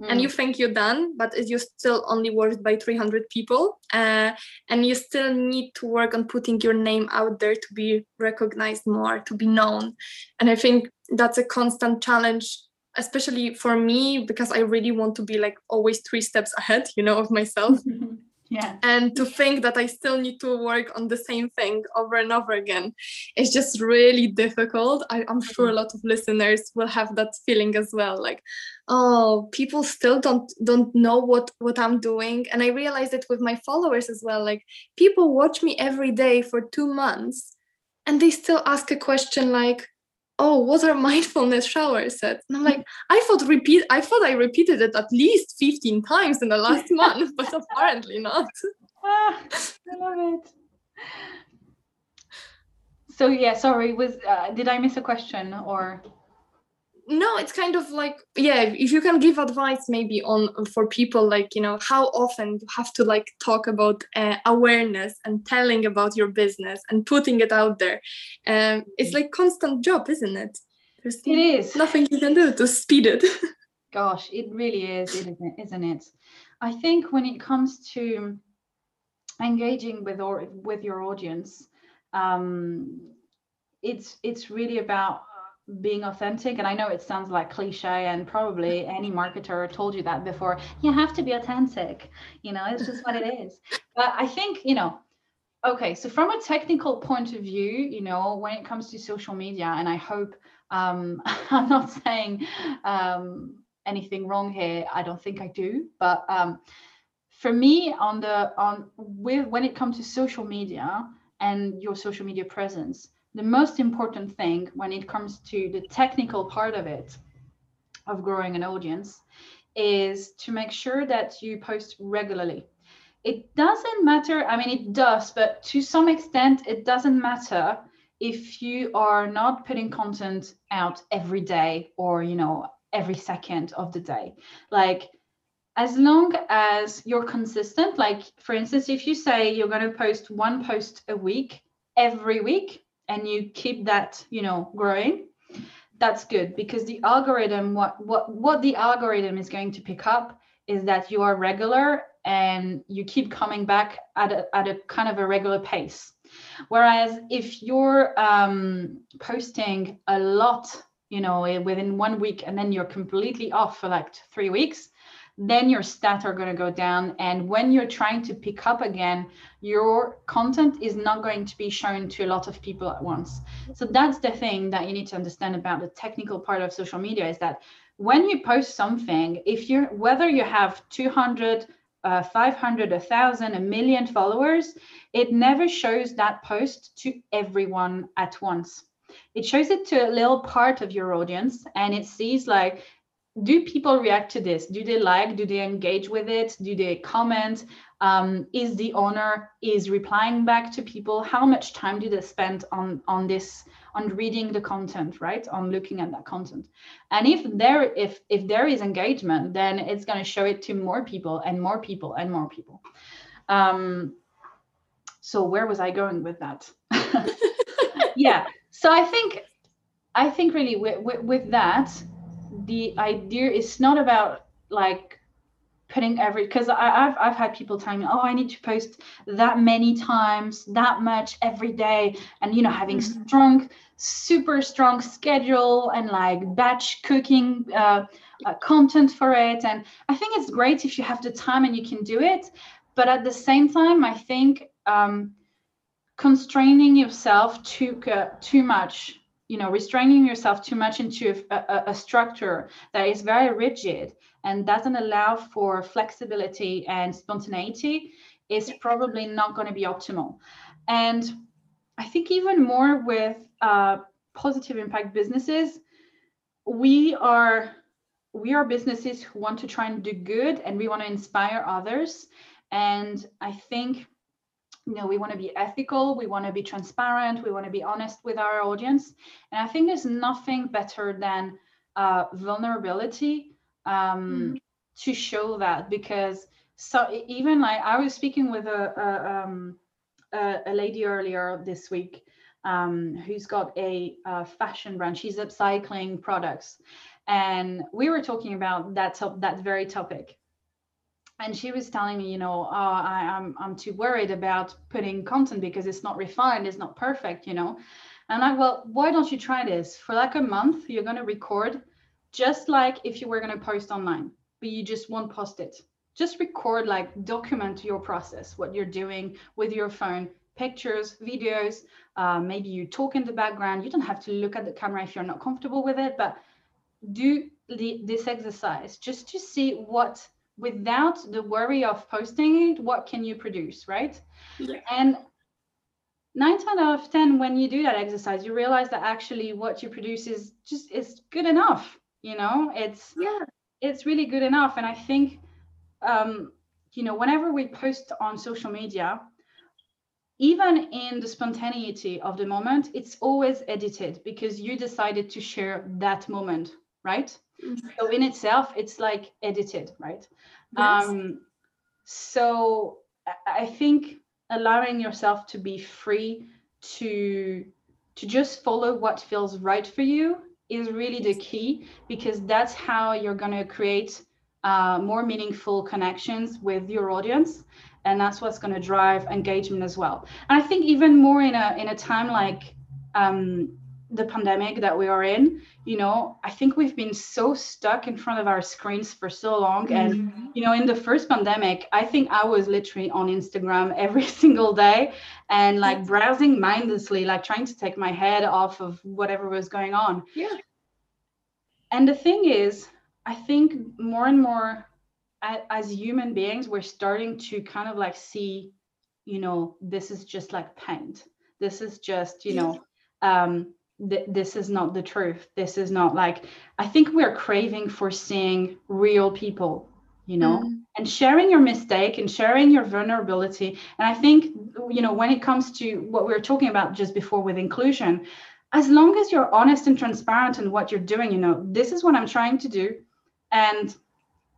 mm. and you mm. think you're done but you're still only worked by 300 people uh, and you still need to work on putting your name out there to be recognized more to be known and i think that's a constant challenge especially for me because i really want to be like always three steps ahead you know of myself (laughs) yeah. And to think that i still need to work on the same thing over and over again it's just really difficult. I, am sure a mm-hmm. lot of listeners will have that feeling as well like oh people still don't don't know what what i'm doing. And i realized it with my followers as well like people watch me every day for two months and they still ask a question like oh what are (laughs) mindfulness shower sets? And i'm like i thought repeat i thought i repeated it at least 15 times in the last (laughs) month but apparently not. Ah, i love it. So yeah sorry was uh, did i miss a question or no it's kind of like yeah if you can give advice maybe on for people like you know how often you have to like talk about uh, awareness and telling about your business and putting it out there um it's like constant job isn't it? There's it is. nothing you can do to speed it. (laughs) Gosh it really is isn't it? I think when it comes to engaging with or with your audience um it's it's really about being authentic and i know it sounds like cliche and probably (laughs) any marketer told you that before you have to be authentic you know it's just what it is. But i think you know okay so from a technical point of view you know when it comes to social media and i hope um, (laughs) i'm not saying um, anything wrong here i don't think i do but um, for me on the on with when it comes to social media and your social media presence the most important thing when it comes to the technical part of it, of growing an audience, is to make sure that you post regularly. It doesn't matter, I mean, it does, but to some extent, it doesn't matter if you are not putting content out every day or, you know, every second of the day. Like, as long as you're consistent like for instance if you say you're going to post one post a week every week and you keep that you know growing that's good because the algorithm what what what the algorithm is going to pick up is that you are regular and you keep coming back at a, at a kind of a regular pace. Whereas if you're um, posting a lot you know within one week and then you're completely off for like three weeks then your stats are going to go down. And when you're trying to pick up again, your content is not going to be shown to a lot of people at once. So that's the thing that you need to understand about the technical part of social media is that when you post something, if you're whether you have 200, uh, 500, 1,000, a million followers, it never shows that post to everyone at once. It shows it to a little part of your audience and it sees like do people react to this? Do they like do they engage with it? Do they comment? Um, is the owner is replying back to people? How much time do they spend on on this on reading the content right? On looking at that content. And if there if if there is engagement then it's going to show it to more people and more people and more people. Um, so where was i going with that? (laughs) (laughs) Yeah so i think i think really with, with, with that the idea is not about like putting every because I've I've had people telling me, oh, I need to post that many times, that much every day, and you know, having mm-hmm. strong, super strong schedule and like batch cooking uh, uh, content for it. And I think it's great if you have the time and you can do it, but at the same time, I think um, constraining yourself too uh, too much you know restraining yourself too much into a, a, a, structure that is very rigid and doesn't allow for flexibility and spontaneity is probably not going to be optimal. And i think even more with uh, positive impact businesses we are we are businesses who want to try and do good and we want to inspire others. And i think you know we want to be ethical we want to be transparent we want to be honest with our audience. And i think there's nothing better than uh, vulnerability um, mm. to show that because so even like i was speaking with a, a, um, a, a lady earlier this week um, who's got a, a, fashion brand. She's upcycling products. And we were talking about that top, that very topic and she was telling me, you know, oh, I, am I'm, I'm too worried about putting content because it's not refined, it's not perfect, you know. And I well, why don't you try this for like a month? You're gonna record just like if you were gonna post online, but you just won't post it. Just record, like document your process, what you're doing with your phone, pictures, videos. Uh, maybe you talk in the background. You don't have to look at the camera if you're not comfortable with it, but do the, this exercise just to see what without the worry of posting it, what can you produce, right? Yeah. And nine times out of 10, when you do that exercise, you realize that actually what you produce is just is good enough. You know, it's yeah, it's really good enough. And I think um, you know, whenever we post on social media, even in the spontaneity of the moment, it's always edited because you decided to share that moment, right? So in itself, it's like edited, right? Yes. Um, so I think allowing yourself to be free to to just follow what feels right for you is really the key because that's how you're going to create uh, more meaningful connections with your audience and that's what's going to drive engagement as well and i think even more in a in a time like um, the pandemic that we are in you know i think we've been so stuck in front of our screens for so long. Mm-hmm. and you know in the first pandemic i think i was literally on instagram (laughs) every single day and like browsing mindlessly like trying to take my head off of whatever was going on. Yeah. And the thing is i think more and more as human beings we're starting to kind of like see you know this is just like paint. This is just you know um th- this is not the truth this is not like i think we're craving for seeing real people you know mm. and sharing your mistake and sharing your vulnerability and i think you know when it comes to what we were talking about just before with inclusion as long as you're honest and transparent in what you're doing you know this is what i'm trying to do and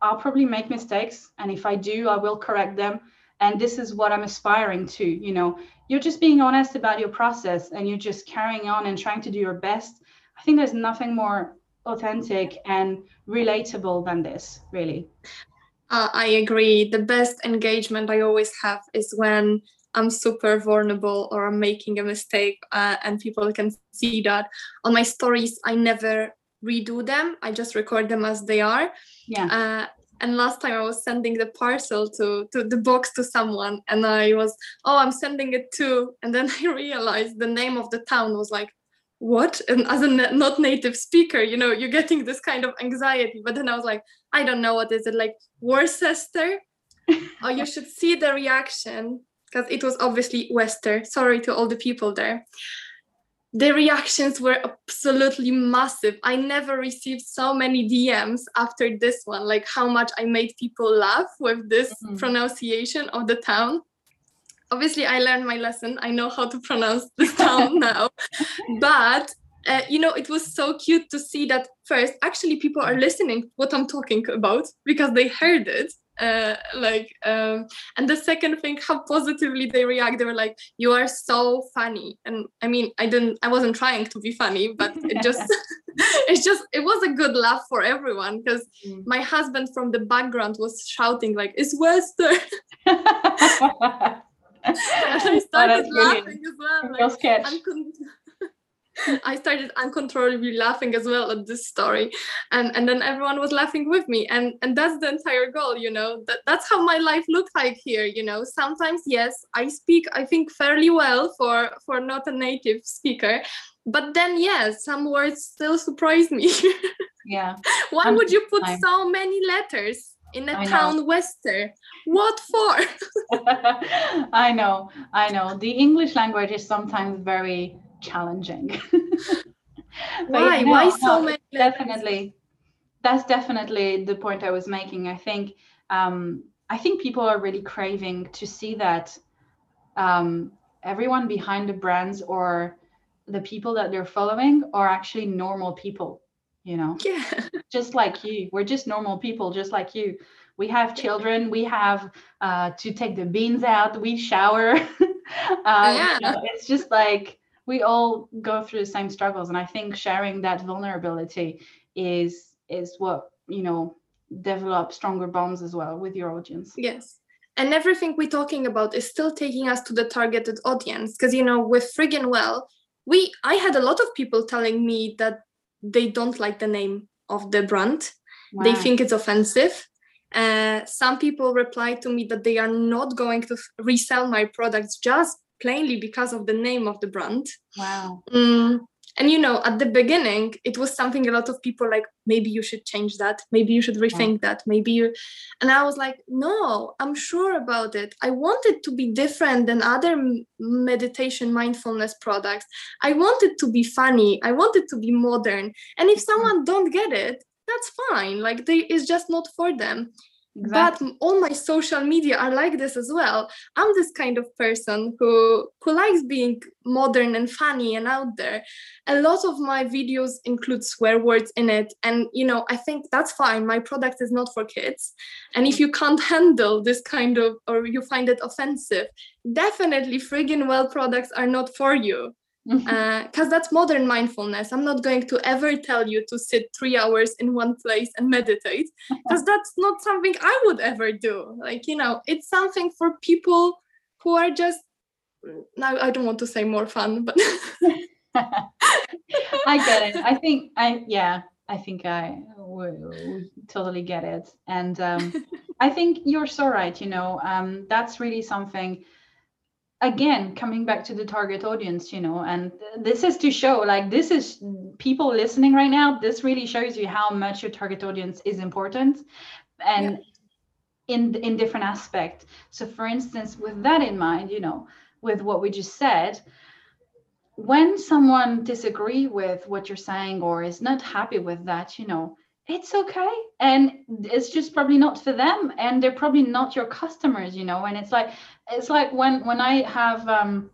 I'll probably make mistakes. And if I do, I will correct them. And this is what I'm aspiring to. You know, you're just being honest about your process and you're just carrying on and trying to do your best. I think there's nothing more authentic and relatable than this, really. Uh, I agree. The best engagement I always have is when I'm super vulnerable or I'm making a mistake, uh, and people can see that. On my stories, I never redo them. I just record them as they are. Yeah. Uh, and last time I was sending the parcel to to the box to someone, and I was, oh, I'm sending it to, and then (laughs) I realized the name of the town was like, what? And as a not native speaker, you know, you're getting this kind of anxiety. But then I was like, I don't know what is it like, Worcester. (laughs) oh, you should see the reaction because it was obviously Wester. Sorry to all the people there the reactions were absolutely massive. I never received so many DMs after this one, like how much I made people laugh with this mm-hmm. pronunciation of the town. Obviously, I learned my lesson. I know how to pronounce this town (laughs) now. But uh, you know, it was so cute to see that first, actually, people are listening what I'm talking about because they heard it uh, like um, and the second thing how positively they react they were like you are so funny. And i mean i didn't i wasn't trying to be funny but it just (laughs) (laughs) it's just it was a good laugh for everyone because mm. my husband from the background was shouting like it's wester (laughs) and i started oh, laughing as well like, (laughs) I started uncontrollably laughing as well at this story, and and then everyone was laughing with me, and and that's the entire goal, you know. That that's how my life looked like here, you know. Sometimes yes, I speak I think fairly well for for not a native speaker, but then yes, some words still surprise me. (laughs) yeah. Why would you put so many letters? in a I town know. wester what for (laughs) i know i know the english language is sometimes very challenging. (laughs) Why? You know, Why so no, many? Definitely, that's definitely the point I was making. I think um, I think people are really craving to see that um, everyone behind the brands or the people that they're following are actually normal people. You know, yeah, just like you. We're just normal people, just like you. We have children. We have uh, to take the beans out. We shower. (laughs) uh, yeah. You know, it's just like we all go through the same struggles and i think sharing that vulnerability is is what you know develop stronger bonds as well with your audience. Yes. And everything we're talking about is still taking us to the targeted audience because you know with FrigginWell we i had a lot of people telling me that they don't like the name of the brand. Wow. they think it's offensive. Uh, some people replied to me that they are not going to resell my products just plainly because of the name of the brand. Wow. Mm, and you know, at the beginning, it was something a lot of people like, maybe you should change that. Maybe you should rethink yeah. that. Maybe you. And I was like, no, I'm sure about it. I want it to be different than other meditation mindfulness products. I want it to be funny. I want it to be modern. And if mm-hmm. someone don't get it, that's fine. Like they, it's just not for them. Exactly. But all my social media are like this as well. I'm this kind of person who who likes being modern and funny and out there. A lot of my videos include swear words in it, and you know I think that's fine. My product is not for kids, and if you can't (laughs) handle this kind of or you find it offensive, definitely FrigginWell products are not for you because uh, that's modern mindfulness. I'm not going to ever tell you to sit three hours in one place and meditate (laughs) because that's not something i would ever do. Like you know it's something for people who are just now i don't want to say more fun but (laughs) i get it. I think i yeah i think i we totally get it. And um, (laughs) i think you're so right you know um, that's really something again coming back to the target audience you know and this is to show like this is people listening right now this really shows you how much your target audience is important and yeah. in in different aspects so for instance with that in mind you know with what we just said when someone disagree with what you're saying or is not happy with that you know it's okay. And it's just probably not for them and they're probably not your customers you know? And it's like it's like when when i have um,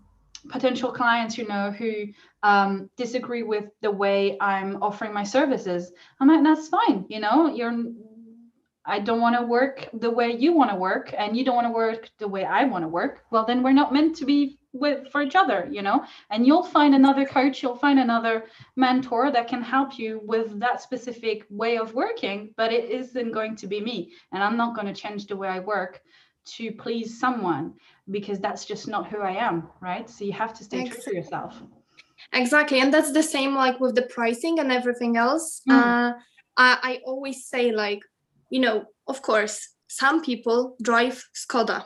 potential clients you know who um, disagree with the way i'm offering my services i'm like that's fine you know? You're I don't want to work the way you want to work and you don't want to work the way I want to work, well, then we're not meant to be with for each other, you know? And you'll find another coach, you'll find another mentor that can help you with that specific way of working, but it isn't going to be me. And I'm not going to change the way I work to please someone because that's just not who I am, right? So you have to stay exactly. true to yourself. Exactly. And that's the same like with the pricing and everything else. Mm. Uh, I, I always say like you know, of course, some people drive Skoda,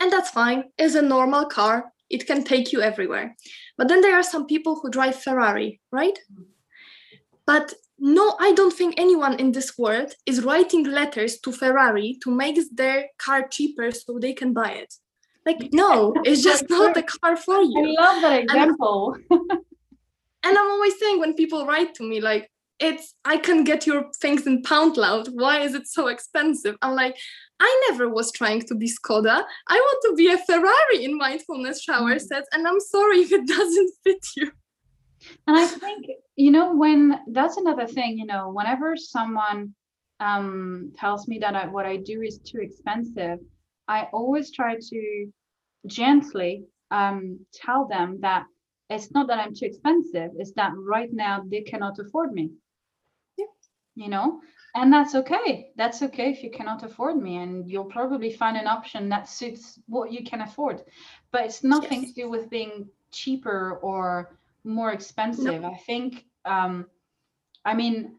and that's fine. It's a normal car, it can take you everywhere. But then there are some people who drive Ferrari, right? But no, I don't think anyone in this world is writing letters to Ferrari to make their car cheaper so they can buy it. Like, no, (laughs) it's just not the car for you. I love that example. (laughs) And, I'm always saying when people write to me, like, it's I can get your things in Poundland. Why is it so expensive? I'm like, I never was trying to be Skoda. I want to be a Ferrari in mindfulness shower mm. sets, and I'm sorry if it (laughs) doesn't fit you. And I think, you know, when that's another thing, you know, whenever someone um, tells me that I, what I do is too expensive, I always try to gently um, tell them that it's not that I'm too expensive, it's that right now they cannot afford me you know and that's okay that's okay if you cannot afford me and you'll probably find an option that suits what you can afford but it's nothing yes. to do with being cheaper or more expensive no. i think um i mean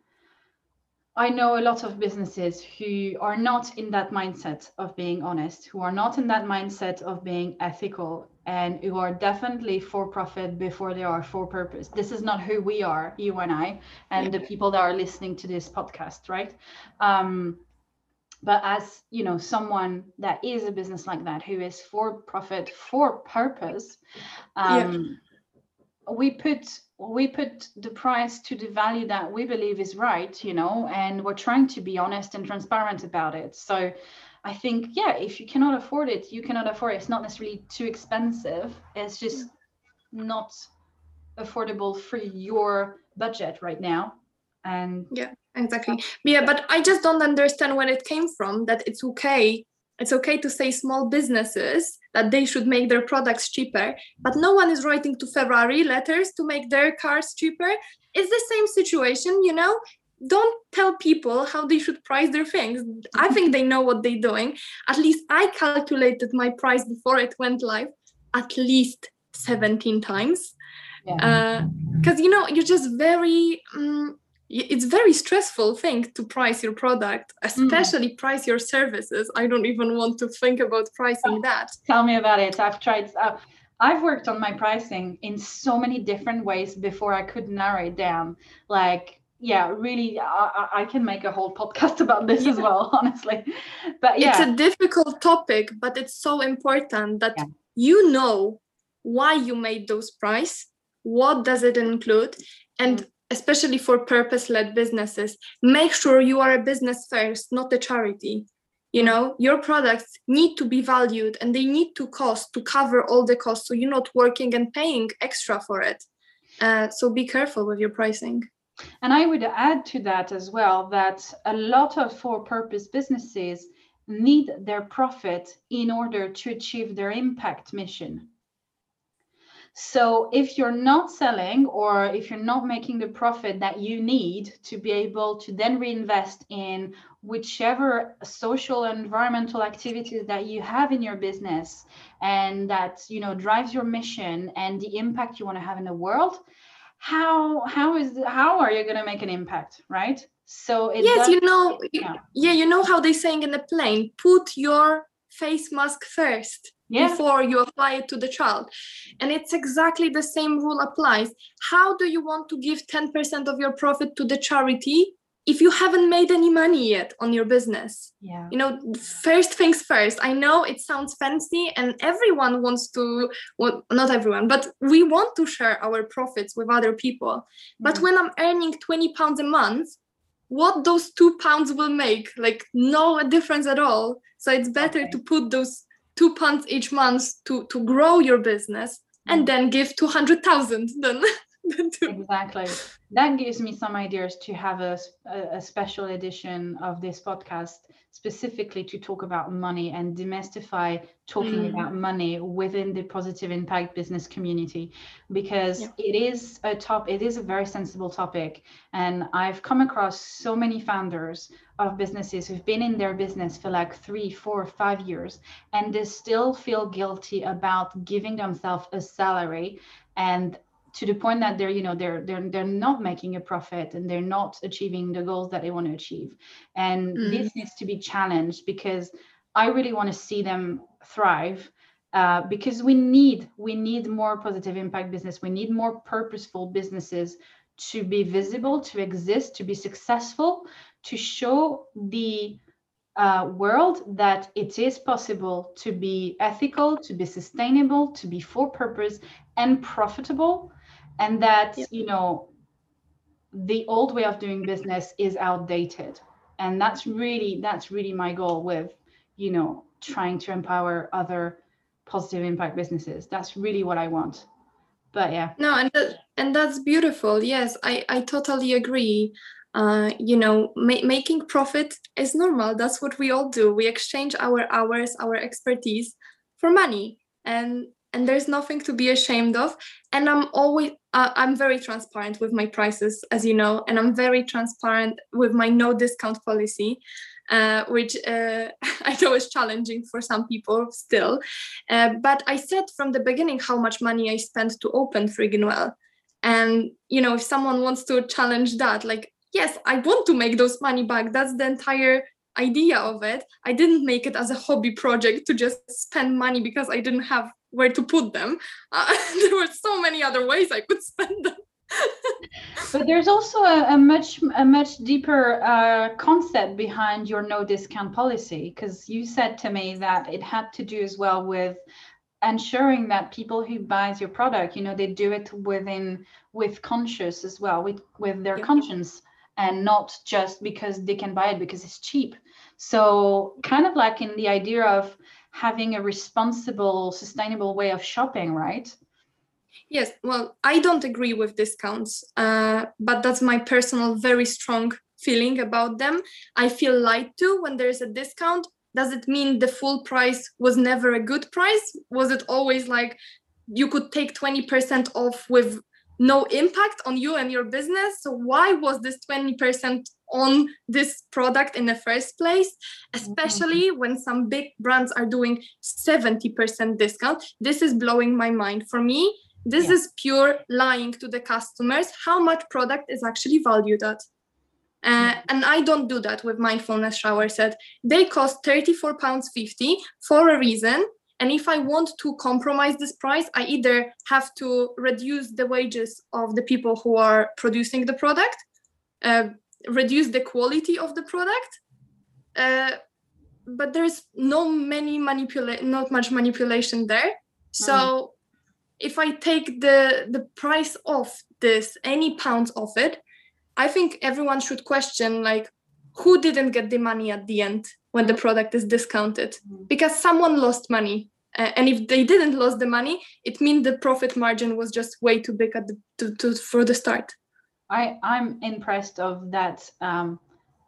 I know a lot of businesses who are not in that mindset of being honest, who are not in that mindset of being ethical, and who are definitely for profit before they are for purpose. This is not who we are, you and I, and yeah. the people that are listening to this podcast, right? Um, but as you know, someone that is a business like that, who is for profit, for purpose, um, yeah. We put we put the price to the value that we believe is right, you know, and we're trying to be honest and transparent about it. So I think, yeah, if you cannot afford it, you cannot afford it. It's not necessarily too expensive. It's just not affordable for your budget right now. And yeah, exactly. Yeah, but I just don't understand where it came from that it's okay. It's okay to say small businesses that they should make their products cheaper, but no one is writing to Ferrari letters to make their cars cheaper. It's the same situation, you know don't tell people how they should price their things. I think they know what they're doing. At least I calculated my price before it went live at least 17 times. Because, yeah. uh, you know, you're just very, um, it's very stressful thing to price your product, especially mm. price your services. I don't even want to think about pricing that. Tell me about it. I've tried. Uh, I've worked on my pricing in so many different ways before I could narrow it down. Like yeah really I, I, can make a whole podcast (laughs) about this yeah. as well honestly but yeah it's a difficult topic but it's so important that yeah. you know why you made those price what does it include and mm. Especially for purpose-led businesses make sure you are a business first not a charity. You know your products need to be valued and they need to cost to cover all the costs so you're not working and paying extra for it. Uh, so be careful with your pricing. And I would add to that as well that a lot of for purpose businesses need their profit in order to achieve their impact mission. So if you're not selling or if you're not making the profit that you need to be able to then reinvest in whichever social and environmental activities that you have in your business and that you know drives your mission and the impact you want to have in the world, how how is how are you going to make an impact right so yes you know yeah. yeah you know how they saying in the plane put your face mask first yeah. before you apply it to the child. And it's exactly the same rule applies. How do you want to give 10% of your profit to the charity if you haven't made any money yet on your business? Yeah. You know first things first i know it sounds fancy and everyone wants to well not everyone but we want to share our profits with other people. Mm-hmm. but when i'm earning 20 pounds a month what those two pounds will make? Like no difference at all. So it's better okay. to put those two pounds each month to to grow your business and mm. then give 200000 then (laughs) exactly. That gives me some ideas to have a, a, special edition of this podcast specifically to talk about money and demystify talking mm. about money within the positive impact business community because yeah. it is a top it is a very sensible topic and i've come across so many founders of businesses who've been in their business for like three four five years and they still feel guilty about giving themselves a salary and to the point that they're you know they're they're they're not making a profit and they're not achieving the goals that they want to achieve and mm. this needs to be challenged because i really want to see them thrive uh, because we need we need more positive impact business we need more purposeful businesses to be visible to exist to be successful to show the uh, world that it is possible to be ethical to be sustainable to be for purpose and profitable and that yep. you know the old way of doing business is outdated. And that's really that's really my goal with you know trying to empower other positive impact businesses. That's really what i want. But yeah. No and that, and that's beautiful. Yes i i totally agree. Uh, you know ma- making profit is normal. That's what we all do. We exchange our hours our expertise for money. And and there's nothing to be ashamed of and i'm always uh, i'm very transparent with my prices as you know and i'm very transparent with my no discount policy uh, which uh, (laughs) I know is challenging for some people still. Uh, but I said from the beginning how much money I spent to open FrigginWell And, you know, if someone wants to challenge that, like, yes, I want to make those money back. That's the entire idea of it. I didn't make it as a hobby project to just spend money because I didn't have where to put them. Uh, (laughs) there were so many other ways I could spend them. but there's also a, a, much a much deeper uh, concept behind your no discount policy because you said to me that it had to do as well with ensuring that people who buys your product you know they do it within with conscious as well with with their yeah. conscience and not just because they can buy it because it's cheap so kind of like in the idea of having a responsible, sustainable way of shopping, right? Yes, well, I don't agree with discounts, uh, but that's my personal, very strong feeling about them. I feel lied to when there's a discount. Does it mean the full price was never a good price? Was it always like you could take 20% off with no impact on you and your business. So why was this 20% on this product in the first place? Especially mm-hmm. when some big brands are doing 70% discount. This is blowing my mind. For me this yeah. is pure lying to the customers how much product is actually valued at. Uh, and I don't do that with mindfulness shower set. They cost 34 pounds 50 for a reason and if I want to compromise this price, I either have to reduce the wages of the people who are producing the product, uh, reduce the quality of the product. Uh, but there's no many manipulate, not much manipulation there. So mm. if I take the the price of this, any pounds of it, I think everyone should question like who didn't get the money at the end when the product is discounted mm. because someone lost money uh, and if they didn't lose the money it means the profit margin was just way too big at the to, to for the start i i'm impressed of that um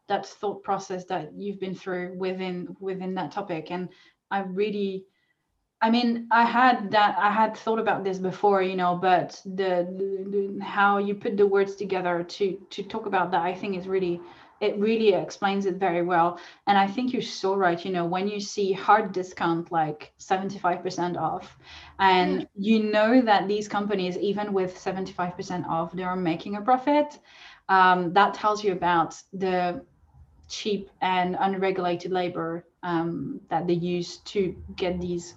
that thought process that you've been through within within that topic and i really I mean, I had that. I had thought about this before, you know, but the, the, the, how you put the words together to to talk about that, I think is really it really explains it very well. And I think you're so right. You know, when you see hard discount like 75% off, and mm. you know that these companies, even with 75% off, they are making a profit, um, that tells you about the cheap and unregulated labor um, that they use to get these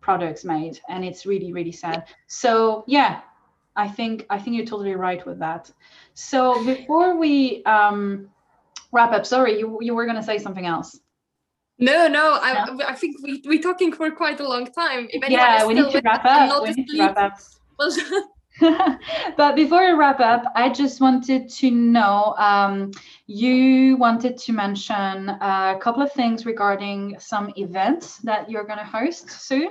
products made. And it's really, really sad. So, yeah. I think I think you're totally right with that. So (laughs) before we um, wrap up. Sorry, you you were going to say something else. No, no, I, no? I think we we're talking for quite a long time. If yeah, we need to wrap up. We need to wrap up. but before we wrap up, I just wanted to know um, you wanted to mention a couple of things regarding some events that you're going to host soon.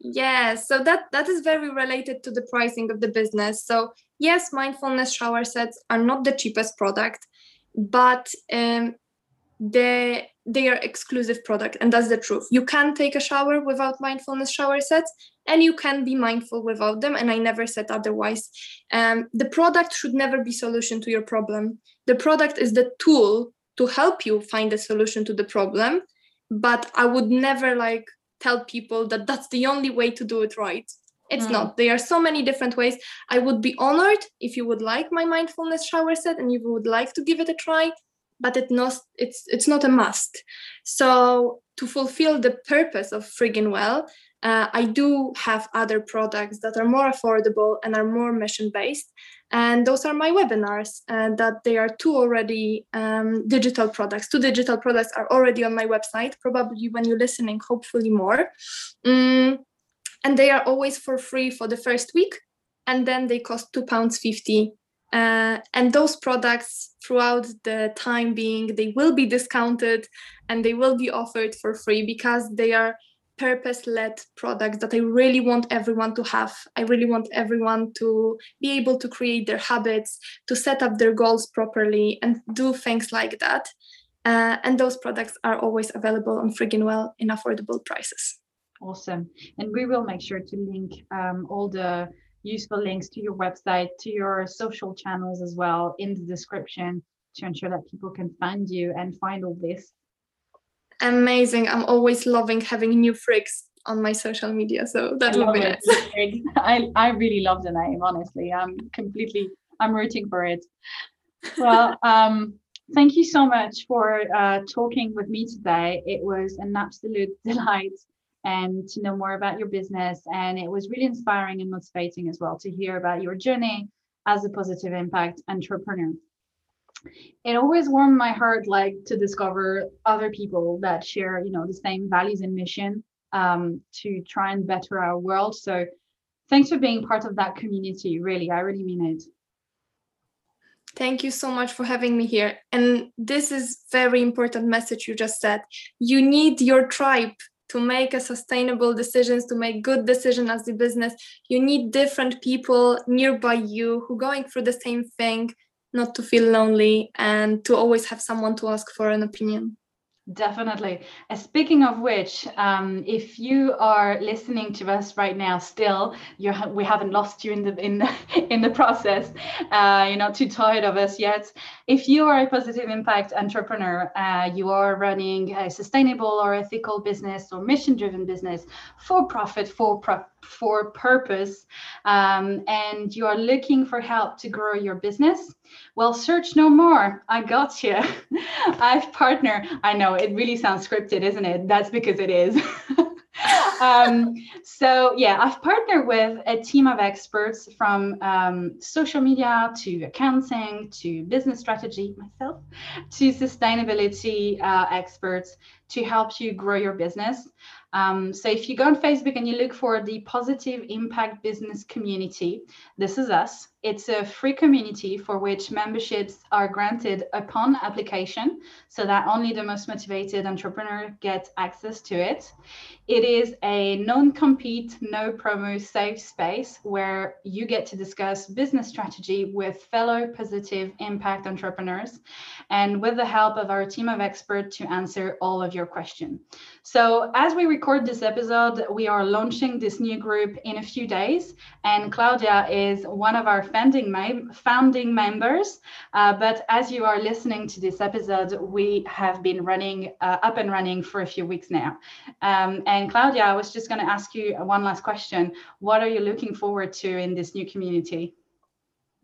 Yes, so that that is very related to the pricing of the business. So yes, mindfulness shower sets are not the cheapest product, but um, they they are exclusive product, and that's the truth. You can take a shower without mindfulness shower sets, and you can be mindful without them. And I never said otherwise. Um, the product should never be solution to your problem. The product is the tool to help you find a solution to the problem, but I would never like tell people that that's the only way to do it right it's mm. not. There are so many different ways. I would be honored if you would like my mindfulness shower set and you would like to give it a try but it not it's it's not a must. So to fulfill the purpose of FrigginWell uh, i do have other products that are more affordable and are more mission based and those are my webinars and uh, that they are two already um, digital products. Two digital products are already on my website probably when you're listening hopefully more. Um, and they are always for free for the first week and then they cost two pounds 50 uh, and those products throughout the time being they will be discounted and they will be offered for free because they are purpose-led products that I really want everyone to have. I really want everyone to be able to create their habits, to set up their goals properly, and do things like that. Uh, and those products are always available on FrigginWell in affordable prices. Awesome. And we will make sure to link um, all the useful links to your website, to your social channels as well in the description to ensure that people can find you and find all this amazing. I'm always loving having new frigs on my social media. So that would be nice. (laughs) I, I really love the name, honestly. I'm completely I'm rooting for it. Well, (laughs) um, thank you so much for uh, talking with me today. It was an absolute (laughs) delight and to know more about your business. And it was really inspiring and motivating as well to hear about your journey as a positive impact entrepreneur. It always warmed my heart like to discover other people that share you know the same values and mission um, to try and better our world. So thanks for being part of that community really. I really mean it. Thank you so much for having me here. And this is very important message you just said. You need your tribe to make a sustainable decisions to make good decision as a business. You need different people nearby you who going through the same thing not to feel lonely and to always have someone to ask for an opinion definitely. Uh, speaking of which um, if you are listening to us right now still we haven't lost you in the in the (laughs) in the process. Uh, you're not too tired of us yet. If you are a positive impact entrepreneur uh, you are running a sustainable or ethical business or mission driven business for profit for pro- for purpose um, and you are looking for help to grow your business well search no more. I got you. (laughs) I've partnered i know it really sounds scripted isn't it? That's because it is. (laughs) Um, so yeah i've partnered with a team of experts from um, social media to accounting to business strategy myself to sustainability uh, experts to help you grow your business. Um, so if you go on Facebook and you look for the Positive Impact Business Community, this is us. It's a free community for which memberships are granted upon application so that only the most motivated entrepreneur gets access to it. It is a non compete, no promo safe space where you get to discuss business strategy with fellow positive impact entrepreneurs and with the help of our team of experts to answer all of your questions. So, as we record this episode, we are launching this new group in a few days, and Klaudia is one of our founding, founding members. Uh, but as you are listening to this episode, we have been running uh, up and running for a few weeks now. Um, and Klaudia, I was just going to ask you one last question. What are you looking forward to in this new community?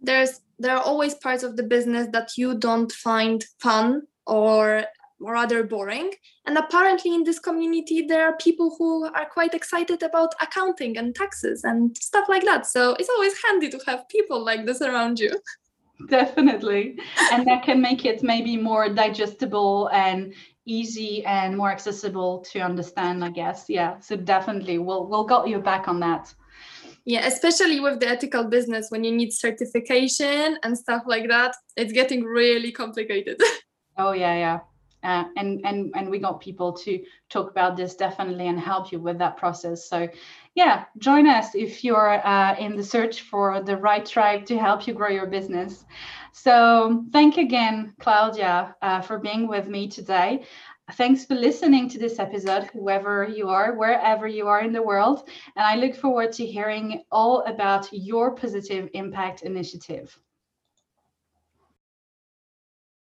There's there are always parts of the business that you don't find fun or rather boring. And apparently, in this community, there are people who are quite excited about accounting and taxes and stuff like that. So it's always handy to have people like this around you. (laughs) Definitely. And that can make it maybe more digestible and easy and more accessible to understand, I guess. Yeah. So definitely we'll we'll got you back on that. Yeah, especially with the ethical business when you need certification and stuff like that, it's getting really complicated. (laughs) oh yeah, yeah. Uh, and and and we got people to talk about this definitely and help you with that process so yeah join us if you're uh, in the search for the right tribe to help you grow your business so thank you again Klaudia uh, for being with me today Thanks for listening to this episode, whoever you are, wherever you are in the world. And I look forward to hearing all about your positive impact initiative.